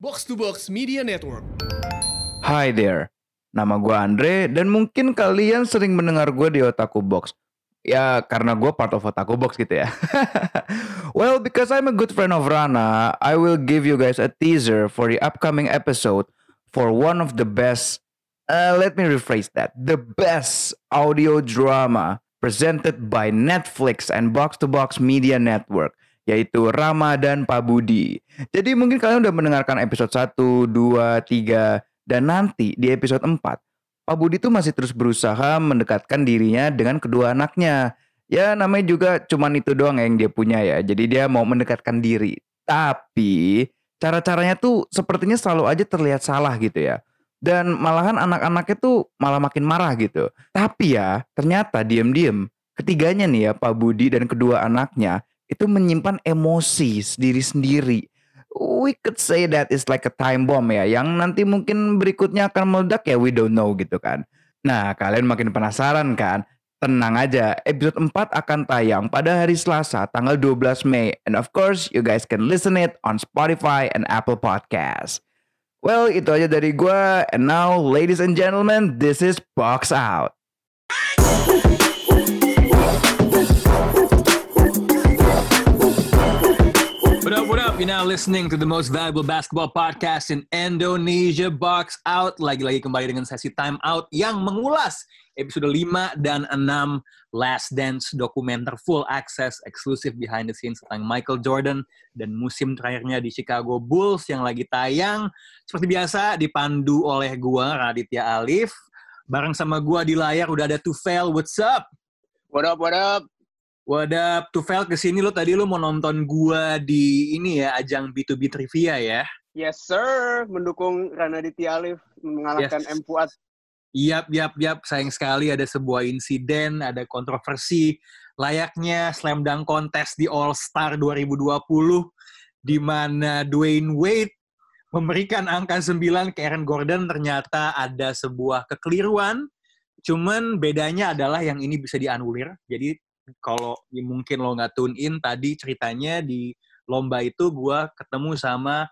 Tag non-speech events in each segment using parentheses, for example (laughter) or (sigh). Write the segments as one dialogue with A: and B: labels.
A: Box to Box Media Network.
B: Hi there, nama gue Andre dan mungkin kalian sering mendengar gue di Otaku Box. Ya karena gue part of Otaku Box gitu ya. (laughs) well, because I'm a good friend of Rana, I will give you guys a teaser for the upcoming episode for one of the best, uh, let me rephrase that, the best audio drama presented by Netflix and Box to Box Media Network yaitu Rama dan Pak Budi. Jadi mungkin kalian udah mendengarkan episode 1, 2, 3, dan nanti di episode 4, Pak Budi tuh masih terus berusaha mendekatkan dirinya dengan kedua anaknya. Ya namanya juga cuman itu doang yang dia punya ya. Jadi dia mau mendekatkan diri. Tapi cara-caranya tuh sepertinya selalu aja terlihat salah gitu ya. Dan malahan anak-anaknya tuh malah makin marah gitu. Tapi ya ternyata diem-diem ketiganya nih ya Pak Budi dan kedua anaknya itu menyimpan emosi sendiri-sendiri. We could say that is like a time bomb ya, yang nanti mungkin berikutnya akan meledak ya, we don't know gitu kan. Nah, kalian makin penasaran kan? Tenang aja, episode 4 akan tayang pada hari Selasa tanggal 12 Mei. And of course, you guys can listen it on Spotify and Apple Podcast. Well, itu aja dari gue. And now, ladies and gentlemen, this is Box Out.
C: What up, what up? You're now listening to the most valuable basketball podcast in Indonesia, Box Out. Lagi-lagi kembali dengan sesi Time Out yang mengulas episode 5 dan 6 Last Dance dokumenter full access eksklusif behind the scenes tentang Michael Jordan dan musim terakhirnya di Chicago Bulls yang lagi tayang. Seperti biasa dipandu oleh gua Raditya Alif. Bareng sama gua di layar udah ada Tufel. What's up?
D: What up, what up?
C: Wadah, Tufel ke sini lo tadi lo mau nonton gua di ini ya ajang B2B trivia ya.
D: Yes, sir. Mendukung Rana Ditya Alif mengalahkan
C: Yes.
D: M. Fuad.
C: Yap, yap, yap. Sayang sekali ada sebuah insiden, ada kontroversi layaknya slam dunk contest di All Star 2020 di mana Dwayne Wade memberikan angka 9 ke Aaron Gordon ternyata ada sebuah kekeliruan. Cuman bedanya adalah yang ini bisa dianulir. Jadi kalau ya mungkin lo nggak tune in tadi ceritanya di lomba itu gua ketemu sama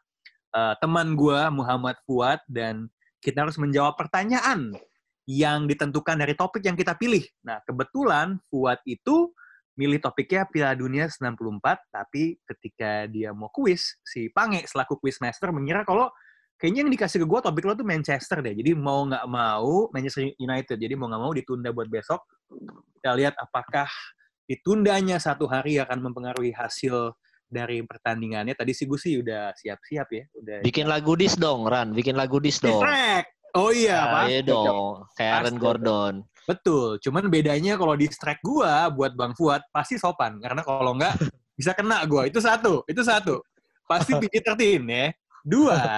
C: eh, teman gua Muhammad Fuad dan kita harus menjawab pertanyaan yang ditentukan dari topik yang kita pilih. Nah, kebetulan Fuad itu milih topiknya Piala Dunia 94, tapi ketika dia mau kuis, si Pange selaku quiz master mengira kalau kayaknya yang dikasih ke gue topik lo tuh Manchester deh. Jadi mau nggak mau Manchester United. Jadi mau nggak mau ditunda buat besok. Kita lihat apakah ditundanya satu hari akan mempengaruhi hasil dari pertandingannya. Tadi sih gue sih udah siap-siap ya. Udah
E: Bikin lagu dis dong, Ran. Bikin lagu dis dong.
C: Distract. Oh iya,
E: Ah,
C: Pak.
E: iya dong. Kayak Aaron. Gordon.
C: Betul. Cuman bedanya kalau di strike gua buat Bang Fuad pasti sopan karena kalau enggak bisa kena gua. Itu satu. Itu satu. Pasti PG-13 ya. Dua,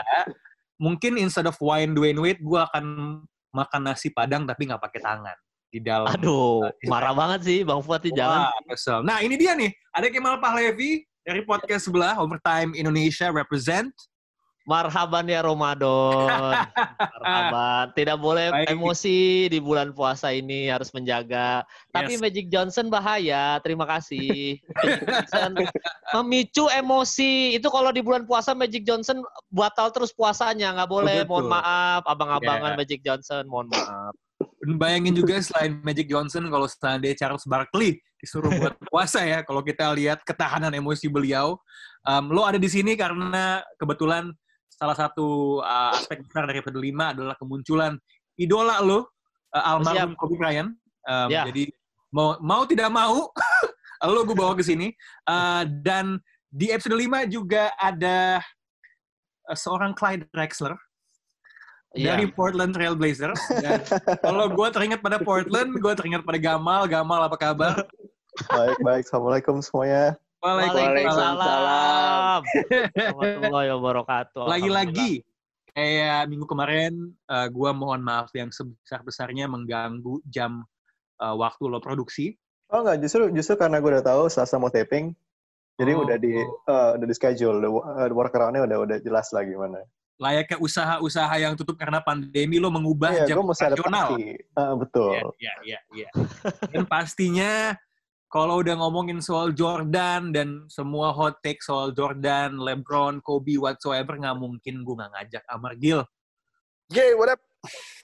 C: mungkin instead of wine Dwayne Wade gua akan makan nasi padang tapi nggak pakai tangan di dalam.
E: Aduh,
C: uh, (laughs)
E: marah banget sih Bang Fuad nih jangan.
C: Kesel. Nah, ini dia nih. Ada Kemal Pahlevi dari podcast sebelah Overtime Indonesia represent.
E: Marhaban ya Ramadan. (laughs) Marhaban. Tidak boleh
C: Baik.
E: emosi di bulan puasa ini harus menjaga. Tapi
C: Yes.
E: Magic Johnson bahaya. Terima kasih. Johnson memicu emosi. Itu kalau di bulan puasa Magic Johnson batal terus puasanya. Nggak boleh.
C: Betul.
E: Mohon maaf. Abang-abangan
C: Ya.
E: Magic Johnson. Mohon maaf.
C: Bayangin juga selain Magic Johnson kalau seandainya Charles Barkley disuruh buat (laughs) puasa ya. Kalau kita lihat ketahanan emosi beliau, um, lo ada di sini karena kebetulan salah satu uh, aspek besar dari episode 5 adalah kemunculan idola lo, uh, almarhum Kobe Bryant. Um,
E: Ya.
C: Jadi mau mau tidak mau, (laughs) lo gue bawa ke sini. Uh, dan di episode 5 juga ada uh, seorang Clyde Drexler
E: Iya.
C: dari Portland Trail Blazers. Dan kalau gue teringat pada Portland, gue teringat pada Gamal. Gamal apa kabar?
F: Baik, baik. Assalamualaikum semuanya.
E: Waalaikumsalam. Warahmatullahi wabarakatuh.
C: Lagi-lagi kayak minggu kemarin, uh, gue mohon maaf yang sebesar-besarnya mengganggu jam uh, waktu lo produksi.
F: Oh enggak, justru justru karena gue udah tahu Selasa mau taping, jadi
C: Oh,
F: udah di eh, udah di schedule, udah uh, workaround-nya udah udah jelas lah gimana.
C: Layaknya usaha-usaha yang tutup karena pandemi, lo mengubah
F: Iya,
C: jam operasional.
F: Ah, betul.
C: Iya, iya, iya. iya. Dan pastinya kalau udah ngomongin soal Jordan dan semua hot take soal Jordan, LeBron, Kobe, whatsoever, nggak mungkin gue nggak ngajak Amar Gil.
G: Yay, what up?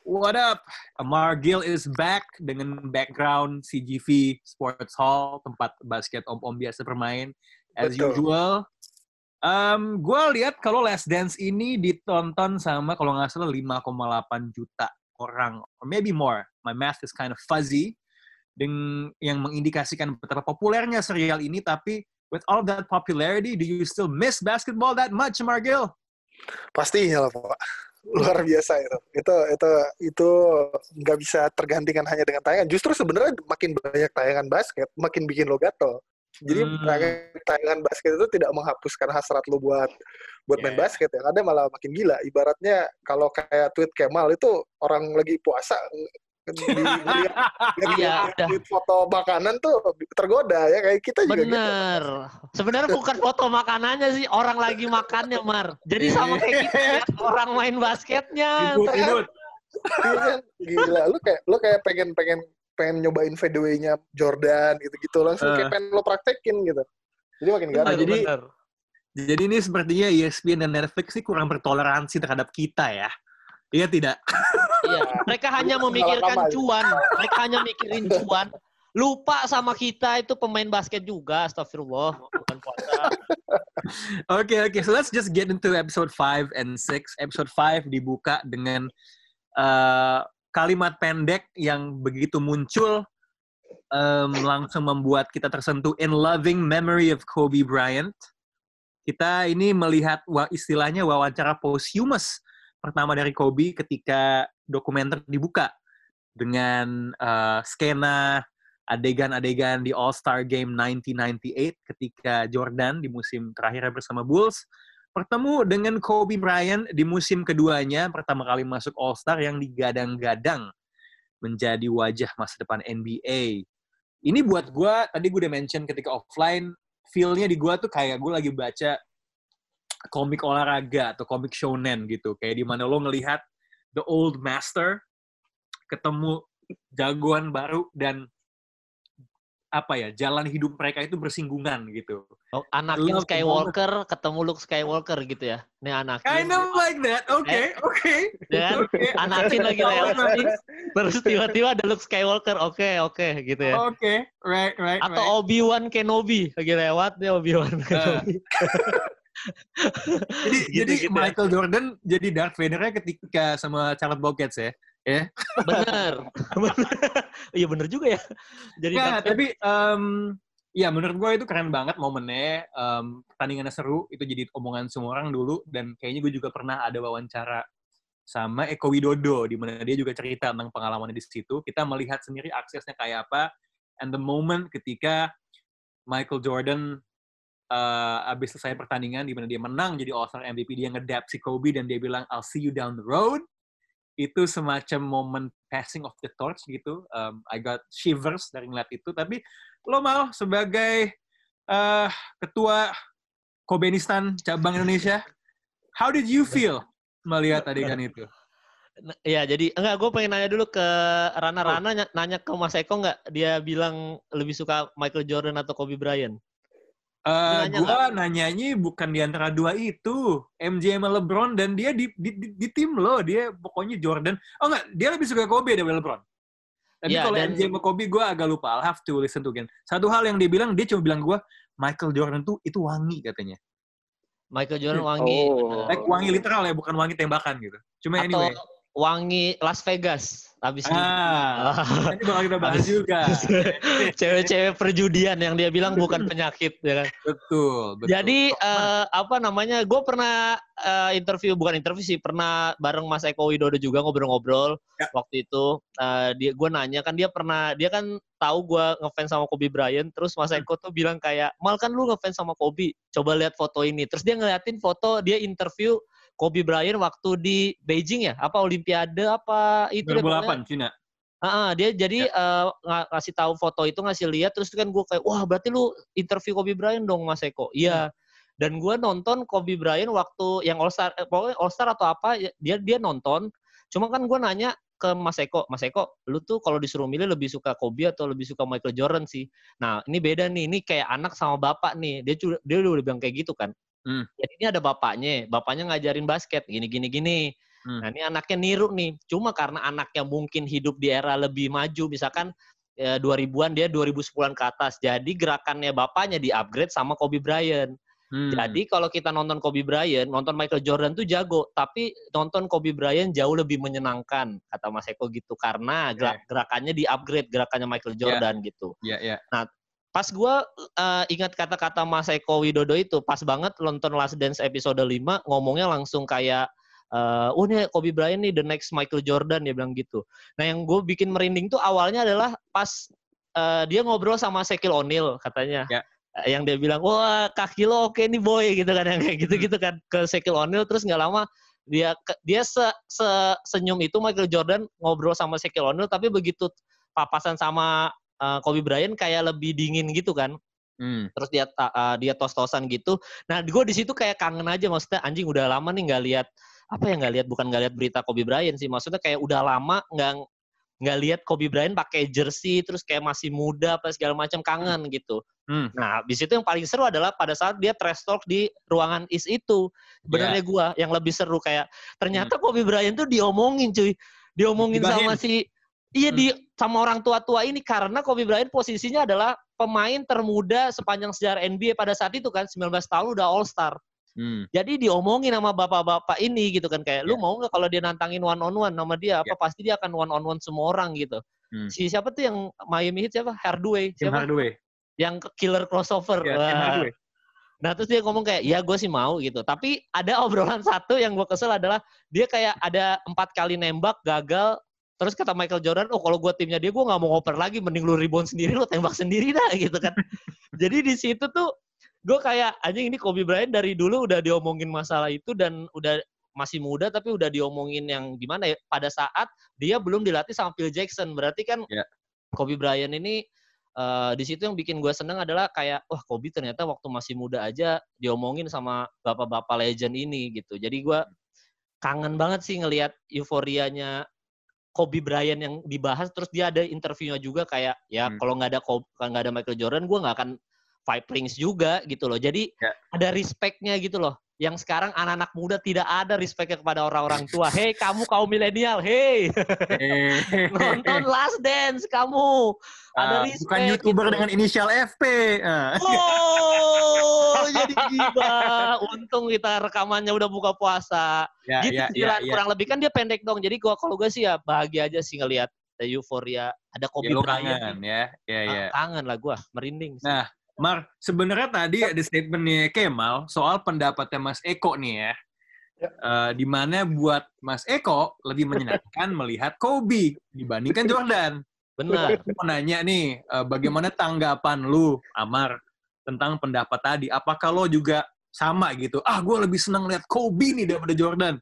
C: What up? Amar Gil is back dengan background CGV Sports Hall, tempat basket om-om biasa bermain. As
G: Betul.
C: usual, um, gue lihat kalau Last Dance ini ditonton sama kalau nggak salah 5,8 juta orang, or maybe more. My math is kind of fuzzy, dengan yang mengindikasikan betapa populernya serial ini. Tapi with all that popularity, do you still miss basketball that much, Amar Gil?
G: Pastinya lah, Pak. Luar biasa itu. Itu itu itu nggak bisa tergantikan hanya dengan tayangan. Justru sebenarnya makin banyak tayangan basket, makin bikin lo gatel. Jadi
C: Hmm.
G: tayangan, basket itu tidak menghapuskan hasrat lo buat buat main
C: Yeah.
G: basket ya. Ada malah makin gila. Ibaratnya kalau kayak tweet Kemal itu orang lagi puasa di, ngeliat-
E: Iya,
G: foto makanan tuh tergoda ya kayak kita juga gitu.
E: Bener. Sebenarnya bukan foto makanannya sih, orang lagi makannya, Mar. Jadi sama kayak kita, ya, orang main basketnya.
C: Ribut, ribut.
G: Iya? Gila, lu kayak lu kayak pengen pengen pengen nyobain fadeaway-nya Jordan gitu-gitu langsung
C: Eh.
G: kayak pengen lo praktekin gitu. Jadi makin
C: Ah,
G: gatel.
C: jadi-
E: Bener.
C: Jadi ini sepertinya ESPN dan Netflix sih kurang bertoleransi terhadap kita ya. Iya tidak?
E: Iya, mereka hanya
G: Salah
E: memikirkan cuan. Mereka hanya mikirin (laughs) cuan. Lupa sama kita itu pemain basket juga, astagfirullah. Bukan puasa. (laughs)
C: Oke oke, so let's just get into episode 5 and 6. Episode 5 dibuka dengan uh, kalimat pendek yang begitu muncul um, langsung membuat kita tersentuh in loving memory of Kobe Bryant. Kita ini melihat istilahnya wawancara posthumous pertama dari Kobe ketika dokumenter dibuka dengan uh, skena adegan-adegan di All-Star Game 1998 ketika Jordan di musim terakhir bersama Bulls bertemu dengan Kobe Bryant di musim keduanya pertama kali masuk All-Star yang digadang-gadang menjadi wajah masa depan NBA. Ini buat gua tadi gue udah mention ketika offline feel-nya di gua tuh kayak gue lagi baca komik olahraga atau komik shonen gitu kayak di mana lo ngelihat the old master ketemu jagoan baru dan apa ya jalan hidup mereka itu bersinggungan gitu.
E: Oh, Anakin
C: Love the
E: Skywalker ketemu Luke Skywalker gitu ya. Ini Anakin.
C: Kind of like that. Oke, oke.
E: Ya kan?
C: Oke.
E: Anakin lagi lewat nih. Terus tiba-tiba ada Luke Skywalker. Oke, oke gitu ya.
C: Oke, right, right,
E: Atau
C: right.
E: Obi-Wan Kenobi lagi lewat dia Obi-Wan Kenobi. (laughs)
C: Jadi,
E: Gitu,
C: jadi
E: gitu ya.
C: Michael Jordan jadi Darth Vader-nya ketika sama Charlotte Bobcats ya.
E: Bener. (laughs) Bener. Iya bener juga ya. Jadi
C: Nggak,
E: Vader-
C: tapi em, ya menurut gue itu keren banget momennya. Em, pertandingannya seru, itu jadi omongan semua orang dulu. Dan kayaknya gue juga pernah ada wawancara sama Eko Widodo, di mana dia juga cerita tentang pengalamannya di situ. Kita melihat sendiri aksesnya kayak apa. And the moment ketika Michael Jordan eh abis selesai pertandingan di mana dia menang jadi All-Star MVP dia ngedap si Kobe dan dia bilang I'll see you down the road itu semacam momen passing of the torch gitu Um, I got shivers dari ngeliat itu tapi lo mau sebagai eh ketua Kobenistan cabang Indonesia how did you feel melihat adegan itu
E: Iya, jadi enggak gue pengen nanya dulu ke Rana
C: Oh.
E: Rana ny- nanya ke Mas Eko nggak dia bilang lebih suka Michael Jordan atau Kobe Bryant?
C: Eh,
E: nanya
C: gua nanyanya bukan di antara dua itu. MJ sama LeBron dan dia di, di, di, di tim lo dia pokoknya Jordan. Oh enggak. Dia lebih suka Kobe daripada LeBron. Tapi
E: Iya,
C: kalau
E: dan-
C: MJ sama Kobe gue agak lupa. I'll have to listen to again. Satu hal yang dia bilang dia cuma bilang gue Michael Jordan tuh itu wangi katanya.
E: Michael Jordan wangi,
F: Oh.
C: like wangi literal ya bukan wangi tembakan gitu. Cuma
E: atau
C: anyway.
E: wangi Las Vegas habis
C: ah nanti bakal kita bahas
E: Habis-
C: juga (laughs)
E: cewek-cewek perjudian yang dia bilang bukan penyakit ya kan.
C: betul, betul.
E: Jadi eh, apa namanya? Gue pernah eh, interview bukan interview sih, pernah bareng Mas Eko Widodo juga ngobrol-ngobrol
C: Ya.
E: waktu itu. Eh, dia gue nanya kan dia pernah dia kan tahu gue ngefans sama Kobe Bryant. Terus Mas
C: Hmm.
E: Eko tuh bilang kayak mal kan lu ngefans sama Kobe. Coba lihat foto ini. Terus dia ngeliatin foto dia interview Kobe Bryant waktu di Beijing ya? Apa Olimpiade apa itu deh pokoknya.
C: 2008 Cina
E: Ah, ah, dia jadi
C: Ya.
E: nga- ngasih tahu foto itu ngasih lihat terus kan gue kayak wah berarti lu interview Kobe Bryant dong Mas Eko. Iya. Dan gue nonton Kobe Bryant waktu yang All Star eh, pokoknya All Star atau apa ya, dia dia nonton. Cuma kan gue nanya ke Mas Eko, Mas Eko, lu tuh kalau disuruh milih lebih suka Kobe atau lebih suka Michael Jordan sih? Nah, ini beda nih, ini kayak anak sama bapak nih. Dia dia udah bilang kayak gitu kan.
C: Hmm.
E: Jadi ini ada bapaknya, bapaknya ngajarin basket gini gini gini.
C: Hmm.
E: Nah, ini anaknya niru nih. Cuma karena anaknya mungkin hidup di era lebih maju, misalkan ya, 2000-an dia 2010-an ke atas. Jadi gerakannya bapaknya di-upgrade sama Kobe Bryant.
C: Hmm.
E: Jadi kalau kita nonton Kobe Bryant, nonton Michael Jordan tuh jago, tapi nonton Kobe Bryant jauh lebih menyenangkan kata Mas Eko gitu karena gerak- gerakannya di-upgrade gerakannya Michael Jordan gitu.
C: ya ya.
E: Pas gua eh, ingat kata-kata Mas Eko Widodo itu, pas banget nonton Last Dance episode 5 ngomongnya langsung kayak eh, oh nih Kobe Bryant nih the next Michael Jordan dia bilang gitu. Nah yang gue bikin merinding tuh awalnya adalah pas eh, dia ngobrol sama Shaquille O'Neal katanya.
C: Ya.
E: Eh, Yang dia bilang, wah kaki lo oke nih boy gitu kan yang kayak gitu-gitu kan ke Shaquille O'Neal terus nggak lama dia dia se, se- senyum itu Michael Jordan ngobrol sama Shaquille O'Neal tapi begitu papasan sama eh, Kobe Bryant kayak lebih dingin gitu kan
C: Hmm.
E: terus dia uh, dia tos-tosan gitu. Nah, gue di situ kayak kangen aja maksudnya anjing udah lama nih nggak lihat apa ya nggak lihat bukan nggak lihat berita Kobe Bryant sih maksudnya kayak udah lama nggak nggak lihat Kobe Bryant pakai jersey terus kayak masih muda apa segala macam kangen gitu.
C: Hmm.
E: Nah, di situ yang paling seru adalah pada saat dia trash talk di ruangan is itu. Sebenarnya gua yang lebih seru kayak ternyata Kobe Bryant tuh diomongin cuy. Diomongin
C: Digibahin.
E: sama si Iya di sama orang tua-tua ini karena Kobe Bryant posisinya adalah pemain termuda sepanjang sejarah NBA pada saat itu kan 19 tahun udah All Star.
C: Hmm.
E: Jadi diomongin sama bapak-bapak ini gitu kan kayak lu
C: Ya.
E: mau nggak kalau dia nantangin one on one sama dia apa
C: Ya.
E: pasti dia akan one on one semua orang gitu.
C: Hmm.
E: Si siapa tuh yang Miami Heat siapa? Hardaway
C: Tim
E: siapa?
C: Hardaway.
E: Yang killer crossover.
C: Ya, Tim
E: Wah.
C: Hardaway.
E: Nah terus dia ngomong kayak, ya gue sih mau gitu. Tapi ada (laughs) obrolan satu yang gue kesel adalah dia kayak ada empat kali nembak gagal. Terus kata Michael Jordan, oh kalau gue timnya dia gue nggak mau ngoper lagi, mending lu rebound sendiri, lu tembak sendiri dah (laughs) gitu kan. Jadi di situ tuh gue kayak anjing ini Kobe Bryant dari dulu udah diomongin masalah itu dan udah masih muda tapi udah diomongin yang gimana ya pada saat dia belum dilatih sama Phil Jackson berarti kan
C: Ya.
E: Kobe Bryant ini eh, di situ yang bikin gue seneng adalah kayak wah Kobe ternyata waktu masih muda aja diomongin sama bapak-bapak legend ini gitu jadi gue kangen banget sih ngelihat euforianya Kobe Bryant yang dibahas terus dia ada interviewnya juga kayak ya
C: Hmm.
E: kalau nggak ada kalau nggak ada Michael Jordan gue nggak akan five rings juga gitu loh jadi
C: Ya.
E: ada respectnya gitu loh yang sekarang anak-anak muda tidak ada respectnya kepada orang-orang tua hei kamu kaum milenial hei (laughs) nonton Last Dance kamu ada
C: ah,
E: respect
C: bukan youtuber
E: gitu.
C: dengan inisial FP. Ah.
E: Oh, (laughs) jadi gibah. Untung kita rekamannya udah buka puasa.
C: Ya,
E: gitu
C: ya,
E: sih,
C: ya, ya.
E: kurang lebih kan dia pendek dong. Jadi gua kalau gue sih ya bahagia aja sih ngelihat euforia ada Kobe
C: Ya,
E: Bryant.
C: kangen ya. Ya,
E: Ah,
C: ya.
E: Kangen lah gua, merinding. sih.
C: Nah, Mar, sebenarnya tadi ada statementnya Kemal soal pendapatnya Mas Eko nih ya.
G: Ya.
C: Eh, di mana buat Mas Eko lebih menyenangkan (laughs) melihat Kobe dibandingkan Jordan.
E: Benar.
C: Aku mau nanya nih, eh, bagaimana tanggapan lu, Amar, tentang pendapat tadi? Apakah lo juga sama gitu? Ah, gue lebih senang lihat Kobe nih daripada Jordan.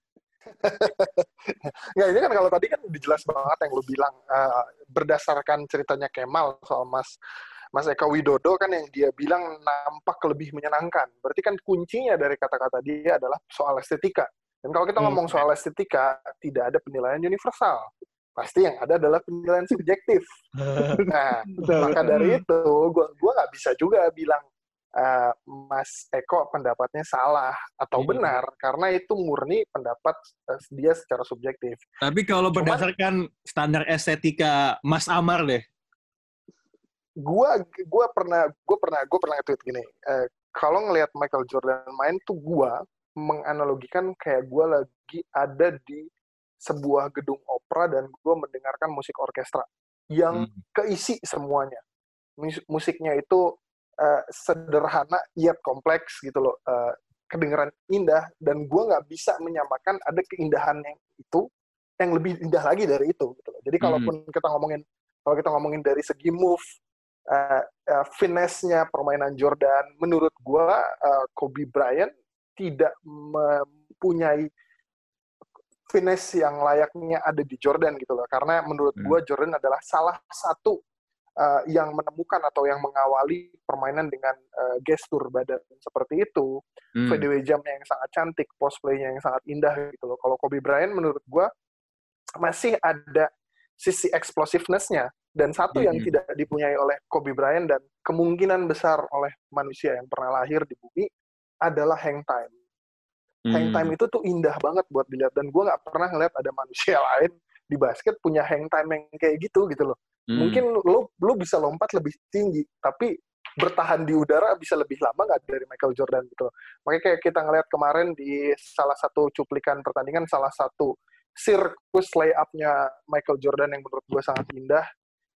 G: Nggak, ini kan kalau tadi kan dijelas banget yang lu bilang eh, berdasarkan ceritanya Kemal soal Mas Mas Eka Widodo kan yang dia bilang nampak lebih menyenangkan. Berarti kan kuncinya dari kata-kata dia adalah soal estetika. Dan kalau kita
E: Hmm.
G: ngomong soal estetika, tidak ada penilaian universal. Pasti yang ada adalah penilaian subjektif. (laughs) Nah, maka dari itu, gua gua nggak bisa juga bilang eh, Mas Eko pendapatnya salah atau
C: Iya.
G: benar karena itu murni pendapat eh, dia secara subjektif.
C: Tapi kalau
G: Cuman-
C: berdasarkan standar estetika Mas Amar deh,
G: Gua gua pernah gua pernah gua pernah tweet gini. eh, kalau ngelihat Michael Jordan main tuh gua menganalogikan kayak gua lagi ada di sebuah gedung opera dan gua mendengarkan musik orkestra yang
C: Hmm.
G: keisi semuanya. Mus- Musiknya itu eh, sederhana yet kompleks gitu loh. Eh, kedengeran indah dan gua nggak bisa menyamakan ada keindahan yang itu yang lebih indah lagi dari itu gitu loh. Jadi
C: Hmm.
G: kalaupun kita ngomongin kalau kita ngomongin dari segi move eh, eh, finesse-nya permainan Jordan menurut gua eh, Kobe Bryant tidak mempunyai finesse yang layaknya ada di Jordan gitu loh. Karena menurut
C: Hmm.
G: gua Jordan adalah salah satu uh, yang menemukan atau yang mengawali permainan dengan uh, gestur badan seperti itu,
C: Hmm.
G: fadeaway jump yang sangat cantik, post play-nya yang sangat indah gitu loh. Kalau Kobe Bryant menurut gua masih ada sisi explosiveness-nya dan satu yang
C: Mhm.
G: tidak dipunyai oleh Kobe Bryant dan kemungkinan besar oleh manusia yang pernah lahir di bumi adalah hang time. Hang time itu tuh indah banget buat dilihat dan gue nggak pernah ngeliat ada manusia (laughs) lain di basket punya hang time yang kayak gitu gitu loh.
C: Hmm.
G: Mungkin lo lo bisa lompat lebih tinggi, tapi bertahan di udara bisa lebih lama nggak dari Michael Jordan gitu. loh. Makanya kayak kita ngeliat kemarin di salah satu cuplikan pertandingan, salah satu sirkus layup-nya Michael Jordan yang menurut gue sangat indah,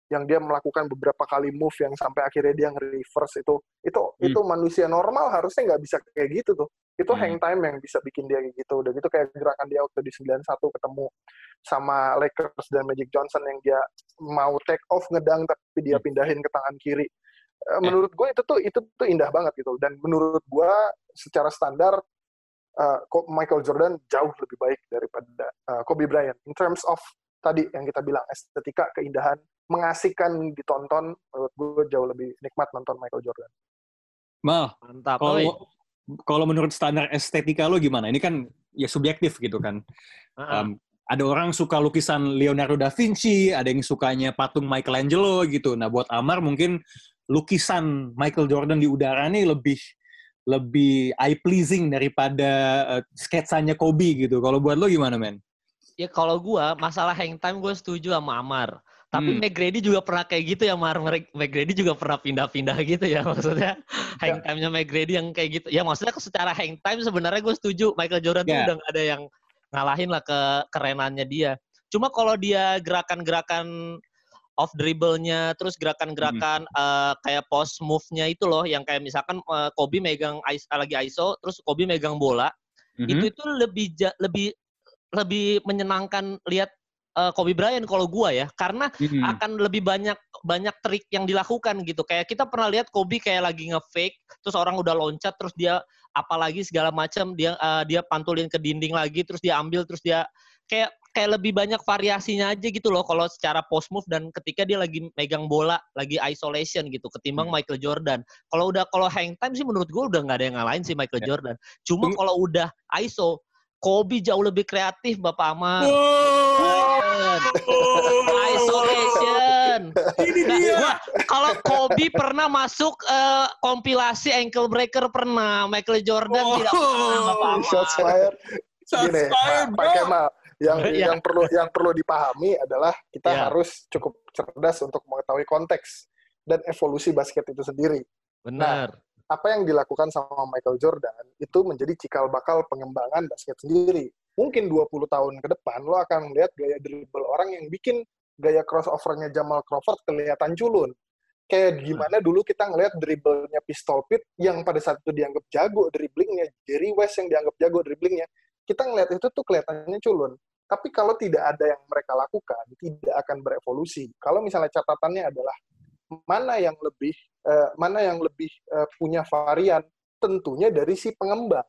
G: yang dia melakukan beberapa kali move yang sampai akhirnya dia nge-reverse itu, itu
C: Hmm.
G: itu manusia normal harusnya nggak bisa kayak gitu tuh. Itu
C: Hmm.
G: hang time yang bisa bikin dia kayak gitu. Udah gitu kayak gerakan dia waktu di 91 ketemu sama Lakers dan Magic Johnson yang dia mau take off ngedang tapi dia
C: Hmm.
G: pindahin ke tangan kiri. Eh, Menurut gue itu tuh itu tuh indah banget gitu. Dan menurut gue secara standar eh, Ko- Michael Jordan jauh lebih baik daripada eh, Kobe Bryant in terms of tadi yang kita bilang estetika, keindahan, mengasihkan ditonton. Menurut gue jauh lebih nikmat nonton Michael Jordan.
C: Mal,
E: Mantap.
C: Kalau kalau menurut standar estetika lo gimana? Ini kan ya subjektif gitu kan.
E: Heeh.
C: Um, ada orang suka lukisan Leonardo da Vinci, ada yang sukanya patung Michelangelo gitu. Nah, buat Amar mungkin lukisan Michael Jordan di udara nih lebih lebih eye pleasing daripada uh, sketsanya Kobe gitu. Kalau buat lo gimana, men?
E: Ya kalau gua masalah hang time gue setuju sama Amar. Tapi
C: Hmm.
E: McGrady juga pernah kayak gitu ya, Mar. McGrady juga pernah pindah-pindah gitu ya. (laughs) Maksudnya hang time-nya McGrady yang kayak gitu. Ya maksudnya secara hang time sebenarnya gue setuju. Michael Jordan tuh
C: Ya.
E: udah ada yang ngalahin lah ke kerenannya dia. Cuma kalau dia gerakan-gerakan off dribble-nya, terus gerakan-gerakan eh, kayak post move-nya itu loh, yang kayak misalkan eh, Kobe megang is- lagi ISO, terus Kobe megang bola,
C: Mhm.
E: itu itu lebih ja- lebih lebih menyenangkan lihat eh, Kobe Bryant kalau gua ya karena
C: Mhm.
E: akan lebih banyak banyak trik yang dilakukan gitu kayak kita pernah lihat Kobe kayak lagi nge-fake terus orang udah loncat terus dia apalagi segala macam dia eh, dia pantulin ke dinding lagi terus dia ambil terus dia kayak kayak lebih banyak variasinya aja gitu loh kalau secara post move dan ketika dia lagi megang bola lagi isolation gitu ketimbang
C: Hmm.
E: Michael Jordan kalau udah kalau hang time sih menurut gua udah nggak ada yang ngalahin sih Michael
C: Ya.
E: Jordan cuma
C: Tunggu.
E: kalau udah ISO Kobe jauh lebih kreatif Bapak Amar. Isolation.
C: Ini
E: Nah,
C: dia.
E: gua- kalau Kobe pernah masuk eh, kompilasi ankle breaker pernah, Michael Jordan
C: Oh.
E: tidak pernah Bapak Amar.
G: Shots fired.
C: Shots
G: Gini,
C: fired,
G: Pak Pak Kemal, yang
E: Iya.
G: yang perlu yang perlu dipahami adalah kita
E: Iya.
G: harus cukup cerdas untuk mengetahui konteks dan evolusi basket itu sendiri.
E: Benar.
G: Apa yang dilakukan sama Michael Jordan itu menjadi cikal bakal pengembangan basket sendiri. Mungkin 20 tahun ke depan lo akan melihat gaya dribble orang yang bikin gaya crossover-nya Jamal Crawford kelihatan culun. Kayak gimana dulu kita ngelihat dribblenya Pistol Pete yang pada saat itu dianggap jago dribblingnya, Jerry West yang dianggap jago dribblingnya. Kita ngelihat itu tuh kelihatannya culun. Tapi kalau tidak ada yang mereka lakukan, tidak akan berevolusi. Kalau misalnya catatannya adalah mana yang lebih eh, mana yang lebih eh, punya varian, tentunya dari si pengembang,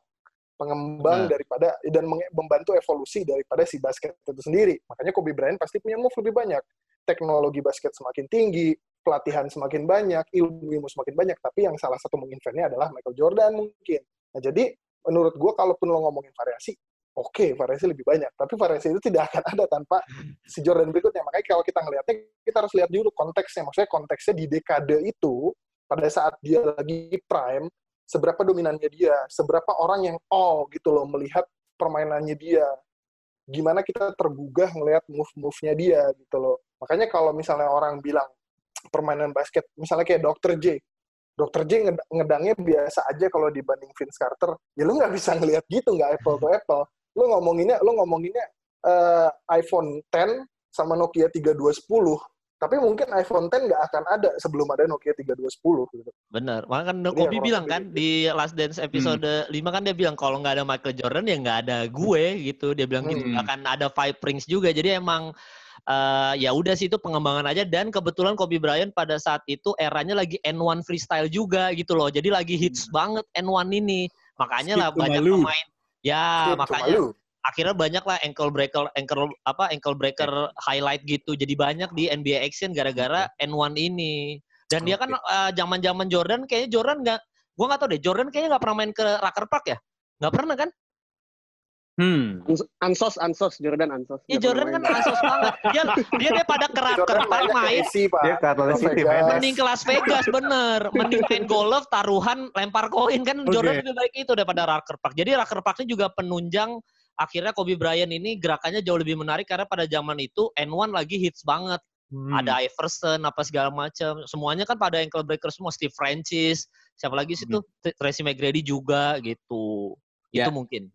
G: pengembang
C: Nah.
G: daripada dan membantu evolusi daripada si basket itu sendiri. Makanya Kobe Bryant pasti punya move lebih banyak. Teknologi basket semakin tinggi, pelatihan semakin banyak, ilmu-ilmu semakin banyak. Tapi yang salah satu menginventnya adalah Michael Jordan mungkin. Nah jadi menurut gue kalaupun lo ngomongin variasi, oke variasi lebih banyak. Tapi variasi itu tidak akan ada tanpa si Jordan berikutnya. Makanya kalau kita ngelihatnya, kita harus lihat dulu konteksnya. Maksudnya konteksnya di dekade itu, pada saat dia lagi prime, seberapa dominannya dia, seberapa orang yang all gitu loh melihat permainannya dia. Gimana kita tergugah ngelihat move-move-nya dia gitu loh. Makanya kalau misalnya orang bilang permainan basket, misalnya kayak Dr. J, Dr. J nged- ngedangnya biasa aja kalau dibanding Vince Carter, ya lu nggak bisa ngelihat gitu, nggak apple to apple. Lu ngomonginnya, lu ngomonginnya eh, iPhone 10 sama Nokia 3210, tapi mungkin iPhone 10 nggak akan ada sebelum ada Nokia 3210 gitu.
E: Benar. Makanya kan Kobe bilang kan
G: gitu.
E: di Last Dance episode 5 kan dia bilang kalau nggak ada Michael Jordan ya nggak ada gue gitu. Dia bilang gitu.
C: Hmm.
E: Nggak akan ada Five Rings juga. Jadi emang eh, ya udah sih itu pengembangan aja dan kebetulan Kobe Bryant pada saat itu eranya lagi N1 freestyle juga gitu loh. Jadi lagi hits banget N1 ini. Makanya lah
C: Skip to
E: banyak
C: Malu.
E: pemain ya
G: Skip
E: makanya
G: Malu.
E: Akhirnya banyak lah ankle breaker ankle apa ankle breaker highlight gitu jadi banyak di NBA Action gara-gara N1 ini dan dia kan eh, zaman-zaman Jordan kayaknya Jordan nggak gua nggak tahu deh Jordan kayaknya nggak pernah main ke Rucker Park ya nggak pernah kan
C: Hmm.
D: Ans- Ansos, Ansos, Jordan Ansos.
E: Ya
D: Nggak
E: Jordan kan
D: main.
E: ansos banget. Dia dia daripada kerak
G: Jordan
E: kerak
G: mainnya ke
E: main.
G: AC, Pak.
F: Dia ke Atlanta
G: Ke
F: City, men.
E: Mending ke Las Vegas bener. Mending main golf, taruhan, lempar koin kan. Jordan lebih baik itu daripada Rucker Park. Jadi Rucker Park ini juga penunjang akhirnya Kobe Bryant ini gerakannya jauh lebih menarik karena pada zaman itu N1 lagi hits banget.
C: Hmm.
E: Ada Iverson apa segala macam. Semuanya kan pada ankle breaker semua. Steve Francis, siapa lagi sih
C: Hmm.
E: tuh? Tracy McGrady juga gitu.
C: Ya.
E: Itu mungkin.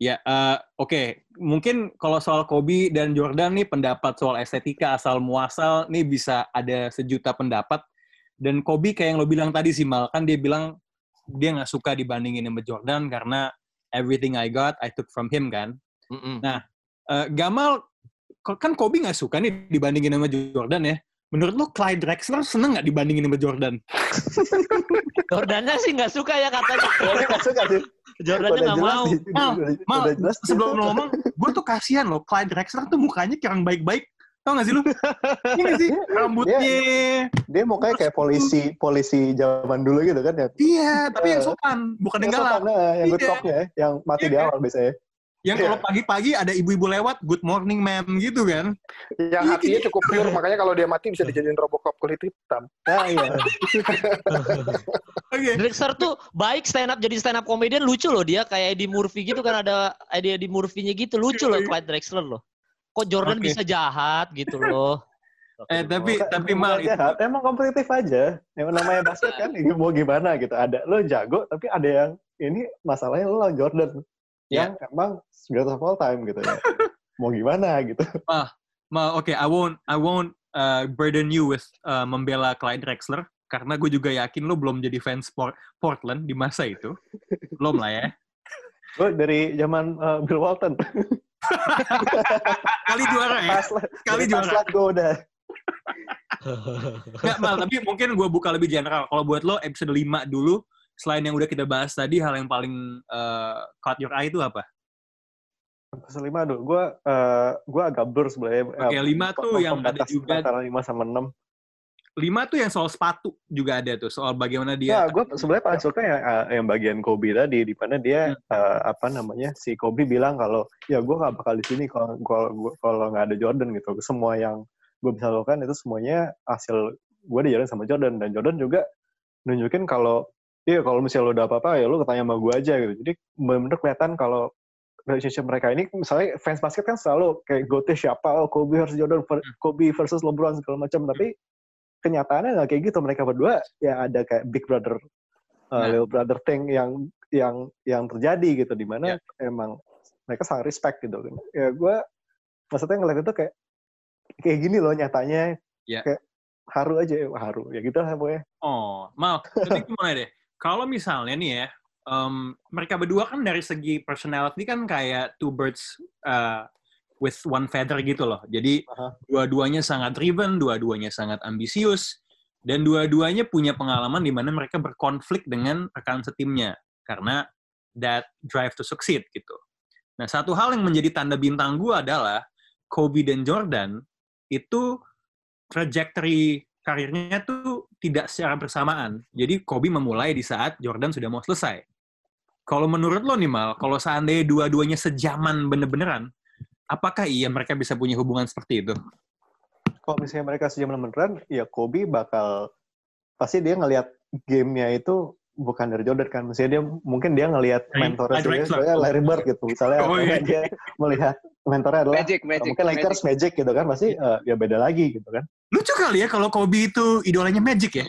C: Ya, eh, oke. Mungkin kalau soal Kobe dan Jordan nih pendapat soal estetika asal muasal nih bisa ada sejuta pendapat. Dan Kobe kayak yang lo bilang tadi sih Mal, kan dia bilang dia nggak suka dibandingin sama Jordan karena everything I got I took from him kan.
E: Mm-mm.
C: Eh, Gamal ko- kan Kobe nggak suka nih dibandingin sama Jordan ya. Menurut lo Clyde Drexler seneng nggak dibandingin sama Jordan? (laughs)
E: Jordannya sih nggak suka ya katanya.
F: Dia nggak suka sih.
E: Jordannya nggak mau.
F: sih.
C: Mal, Mal, sebelum lo ngomong, gue tuh kasihan loh, Clyde Drexler tuh mukanya kurang baik-baik. Tau gak sih lu? Iya gak sih? (laughs) Rambutnya.
F: Dia mukanya kayak polisi polisi zaman dulu gitu kan ya.
C: Iya, tapi yang sopan, bukan yang
F: Yang
C: galak.
F: sopan, nah, yang good
C: Iya.
F: cop-nya ya, yang mati
C: Iya
F: di
C: kan?
F: awal biasanya.
C: Yang kalau pagi-pagi ada ibu-ibu lewat, good morning ma'am gitu kan.
G: Yang hatinya cukup pure, makanya kalau dia mati bisa dijadiin Robocop kulit hitam.
F: Nah, iya. (laughs)
C: Oke.
E: Drexler tuh baik stand up jadi stand up comedian lucu loh dia kayak Eddie Murphy gitu kan ada Eddie Murphy-nya gitu lucu loh Clyde Drexler loh. Kok Jordan
C: Oke.
E: bisa jahat gitu loh. (laughs)
C: Eh, tapi
F: Bukan-
C: tapi Mal itu,
F: jahat, emang kompetitif aja. Yang namanya basket kan, (laughs) mau gimana gitu. Ada lo jago, tapi ada yang ini masalahnya lo lawan Jordan
C: Ya.
F: yang emang greatest of all time gitu ya. (laughs) mau gimana gitu.
C: Mal, oke, I won't I won't uh, burden you with uh, membela Clyde Drexler karena gue juga yakin lo belum jadi fans Port- Portland di masa itu. Belum lah ya.
F: Lo dari zaman uh, Bill Walton
C: kali juara ya.
F: Pasla,
C: kali juara.
F: pas gue udah.
C: Nggak, Mal, tapi mungkin gue buka lebih general. Kalau buat lo, episode 5 dulu, selain yang udah kita bahas tadi, hal yang paling uh, caught your eye itu apa?
F: Episode 5, aduh, gue uh, gue agak blur sebenarnya.
C: Oke, okay, 5 tuh yang ada juga.
F: Antara 5 sama 6
C: lima tuh yang soal sepatu juga ada tuh soal bagaimana dia.
F: Nah, gue sebenarnya paling suka yang eh, yang bagian Kobe tadi di mana dia
C: hmm.
F: uh, apa namanya si Kobe bilang kalau ya gue gak bakal di sini kalau kalau nggak ada Jordan gitu. Semua yang gue bisa lakukan itu semuanya hasil gue dijalan sama Jordan dan Jordan juga nunjukin kalau iya kalau misalnya lo udah apa-apa ya lo ketanya sama gue aja gitu. Jadi benar-benar kelihatan kalau relationship mereka ini misalnya fans basket kan selalu kayak gote siapa oh Kobe versus Jordan hmm. Kobe versus LeBron segala macam tapi kenyataannya nggak kayak gitu mereka berdua ya ada kayak big brother uh,
C: Nah.
F: little brother thing yang yang yang terjadi gitu di mana
C: Ya.
F: emang mereka sangat respect gitu kan ya gue maksudnya ngeliat itu kayak kayak gini loh nyatanya
C: Ya.
F: kayak haru aja ya haru ya gitu lah pokoknya
C: Oh, Mal, tapi (laughs) gimana deh? Kalau misalnya nih ya, em, mereka berdua kan dari segi personality kan kayak two birds uh, with one feather gitu loh. Jadi
F: Aha.
C: dua-duanya sangat driven, dua-duanya sangat ambisius, dan dua-duanya punya pengalaman di mana mereka berkonflik dengan rekan setimnya karena that drive to succeed gitu. Nah, satu hal yang menjadi tanda bintang gue adalah Kobe dan Jordan itu trajectory karirnya tuh tidak secara bersamaan. Jadi Kobe memulai di saat Jordan sudah mau selesai. Kalau menurut lo nih Mal, kalau seandainya dua-duanya sejaman bener-beneran, apakah iya mereka bisa punya hubungan seperti itu?
F: kalau misalnya mereka sejam beneran ya Kobe bakal pasti dia ngelihat gamenya itu bukan dari Jordan kan misalnya dia mungkin dia ngelihat mentornya sendiri misalnya Larry Bird gitu misalnya
C: Oh,
F: atau
C: iya.
F: dia melihat mentornya adalah
D: Magic, Magic,
F: mungkin Lakers Magic. gitu kan pasti eh, ya beda lagi gitu kan
C: Lucu kali ya kalau Kobe itu idolanya Magic ya.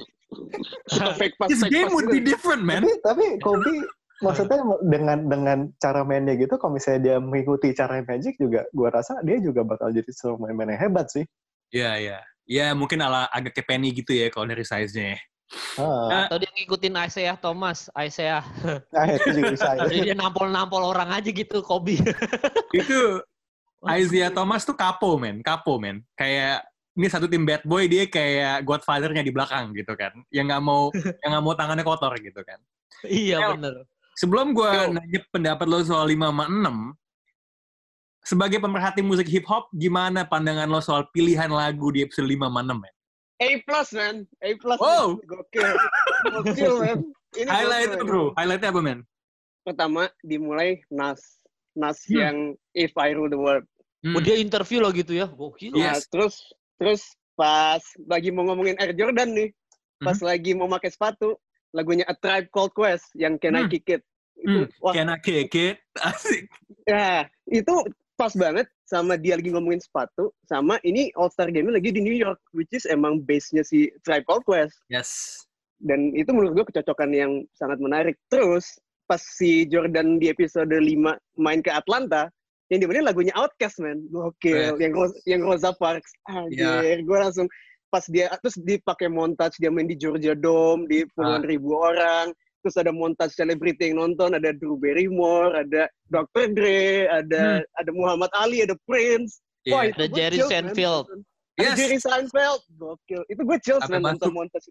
D: Suka (laughs) fake pass,
C: His game would be different, man.
F: tapi tapi Kobe maksudnya dengan dengan cara mainnya gitu kalau misalnya dia mengikuti cara Magic juga gua rasa dia juga bakal jadi seorang main-main yang hebat sih
C: Iya, iya. Ya, mungkin ala agak kayak Penny gitu ya kalau dari size-nya. ya.
F: ah,
E: Atau dia ngikutin Isaiah Thomas, Isaiah.
F: nah itu juga bisa
E: Jadi dia nampol-nampol orang aja gitu Kobe.
C: Itu Isaiah Thomas tuh kapo, men. Kapo, men. Kayak ini satu tim bad boy dia kayak godfather-nya di belakang gitu kan. Yang nggak mau yang nggak mau tangannya kotor gitu kan.
E: iya
C: Ya,
E: bener.
C: Sebelum gue nanya pendapat lo soal 5 sama 6, sebagai pemerhati musik hip hop, gimana pandangan lo soal pilihan lagu di episode 5 sama 6 ya?
D: A plus man, A plus.
C: Wow.
D: man. Gokil, gokil man. Ini
C: Highlight
D: gokil, man.
C: bro, highlightnya apa men?
D: Pertama dimulai Nas. Nas
C: Hmm.
D: yang If I Rule the World.
C: Hmm.
E: Oh, dia interview loh gitu ya. Gokil.
D: Nah,
C: Yes.
D: terus terus pas lagi mau ngomongin Air Jordan nih, pas
C: Hmm.
D: lagi mau pakai sepatu, lagunya A Tribe Called Quest yang Can I
C: Hmm.
D: Kick It. Itu
C: Hmm.
D: wah,
C: Kena keke. (laughs) Asik.
D: ya, itu pas banget sama dia lagi ngomongin sepatu, sama ini All Star Game lagi di New York, which is emang base-nya si Tribe Called Quest.
C: Yes.
D: Dan itu menurut gue kecocokan yang sangat menarik. Terus, pas si Jordan di episode 5 main ke Atlanta, yang dimainin lagunya Outkast, man. Gokil. Yang, Ro- yang Rosa Parks.
C: Iya.
D: Anjir, gue langsung pas dia terus dipakai montage dia main di Georgia Dome di puluhan
C: Ah.
D: ribu orang terus ada montage selebriti yang nonton ada Drew Barrymore ada Dr. Dre ada ada Muhammad Ali ada Prince
C: Iya.
D: itu
E: Ada Jerry
D: chills, man.
E: Seinfeld.
D: ada
C: Yes.
D: Jerry Seinfeld gokil itu gue chills
C: Sampai
D: man nonton montage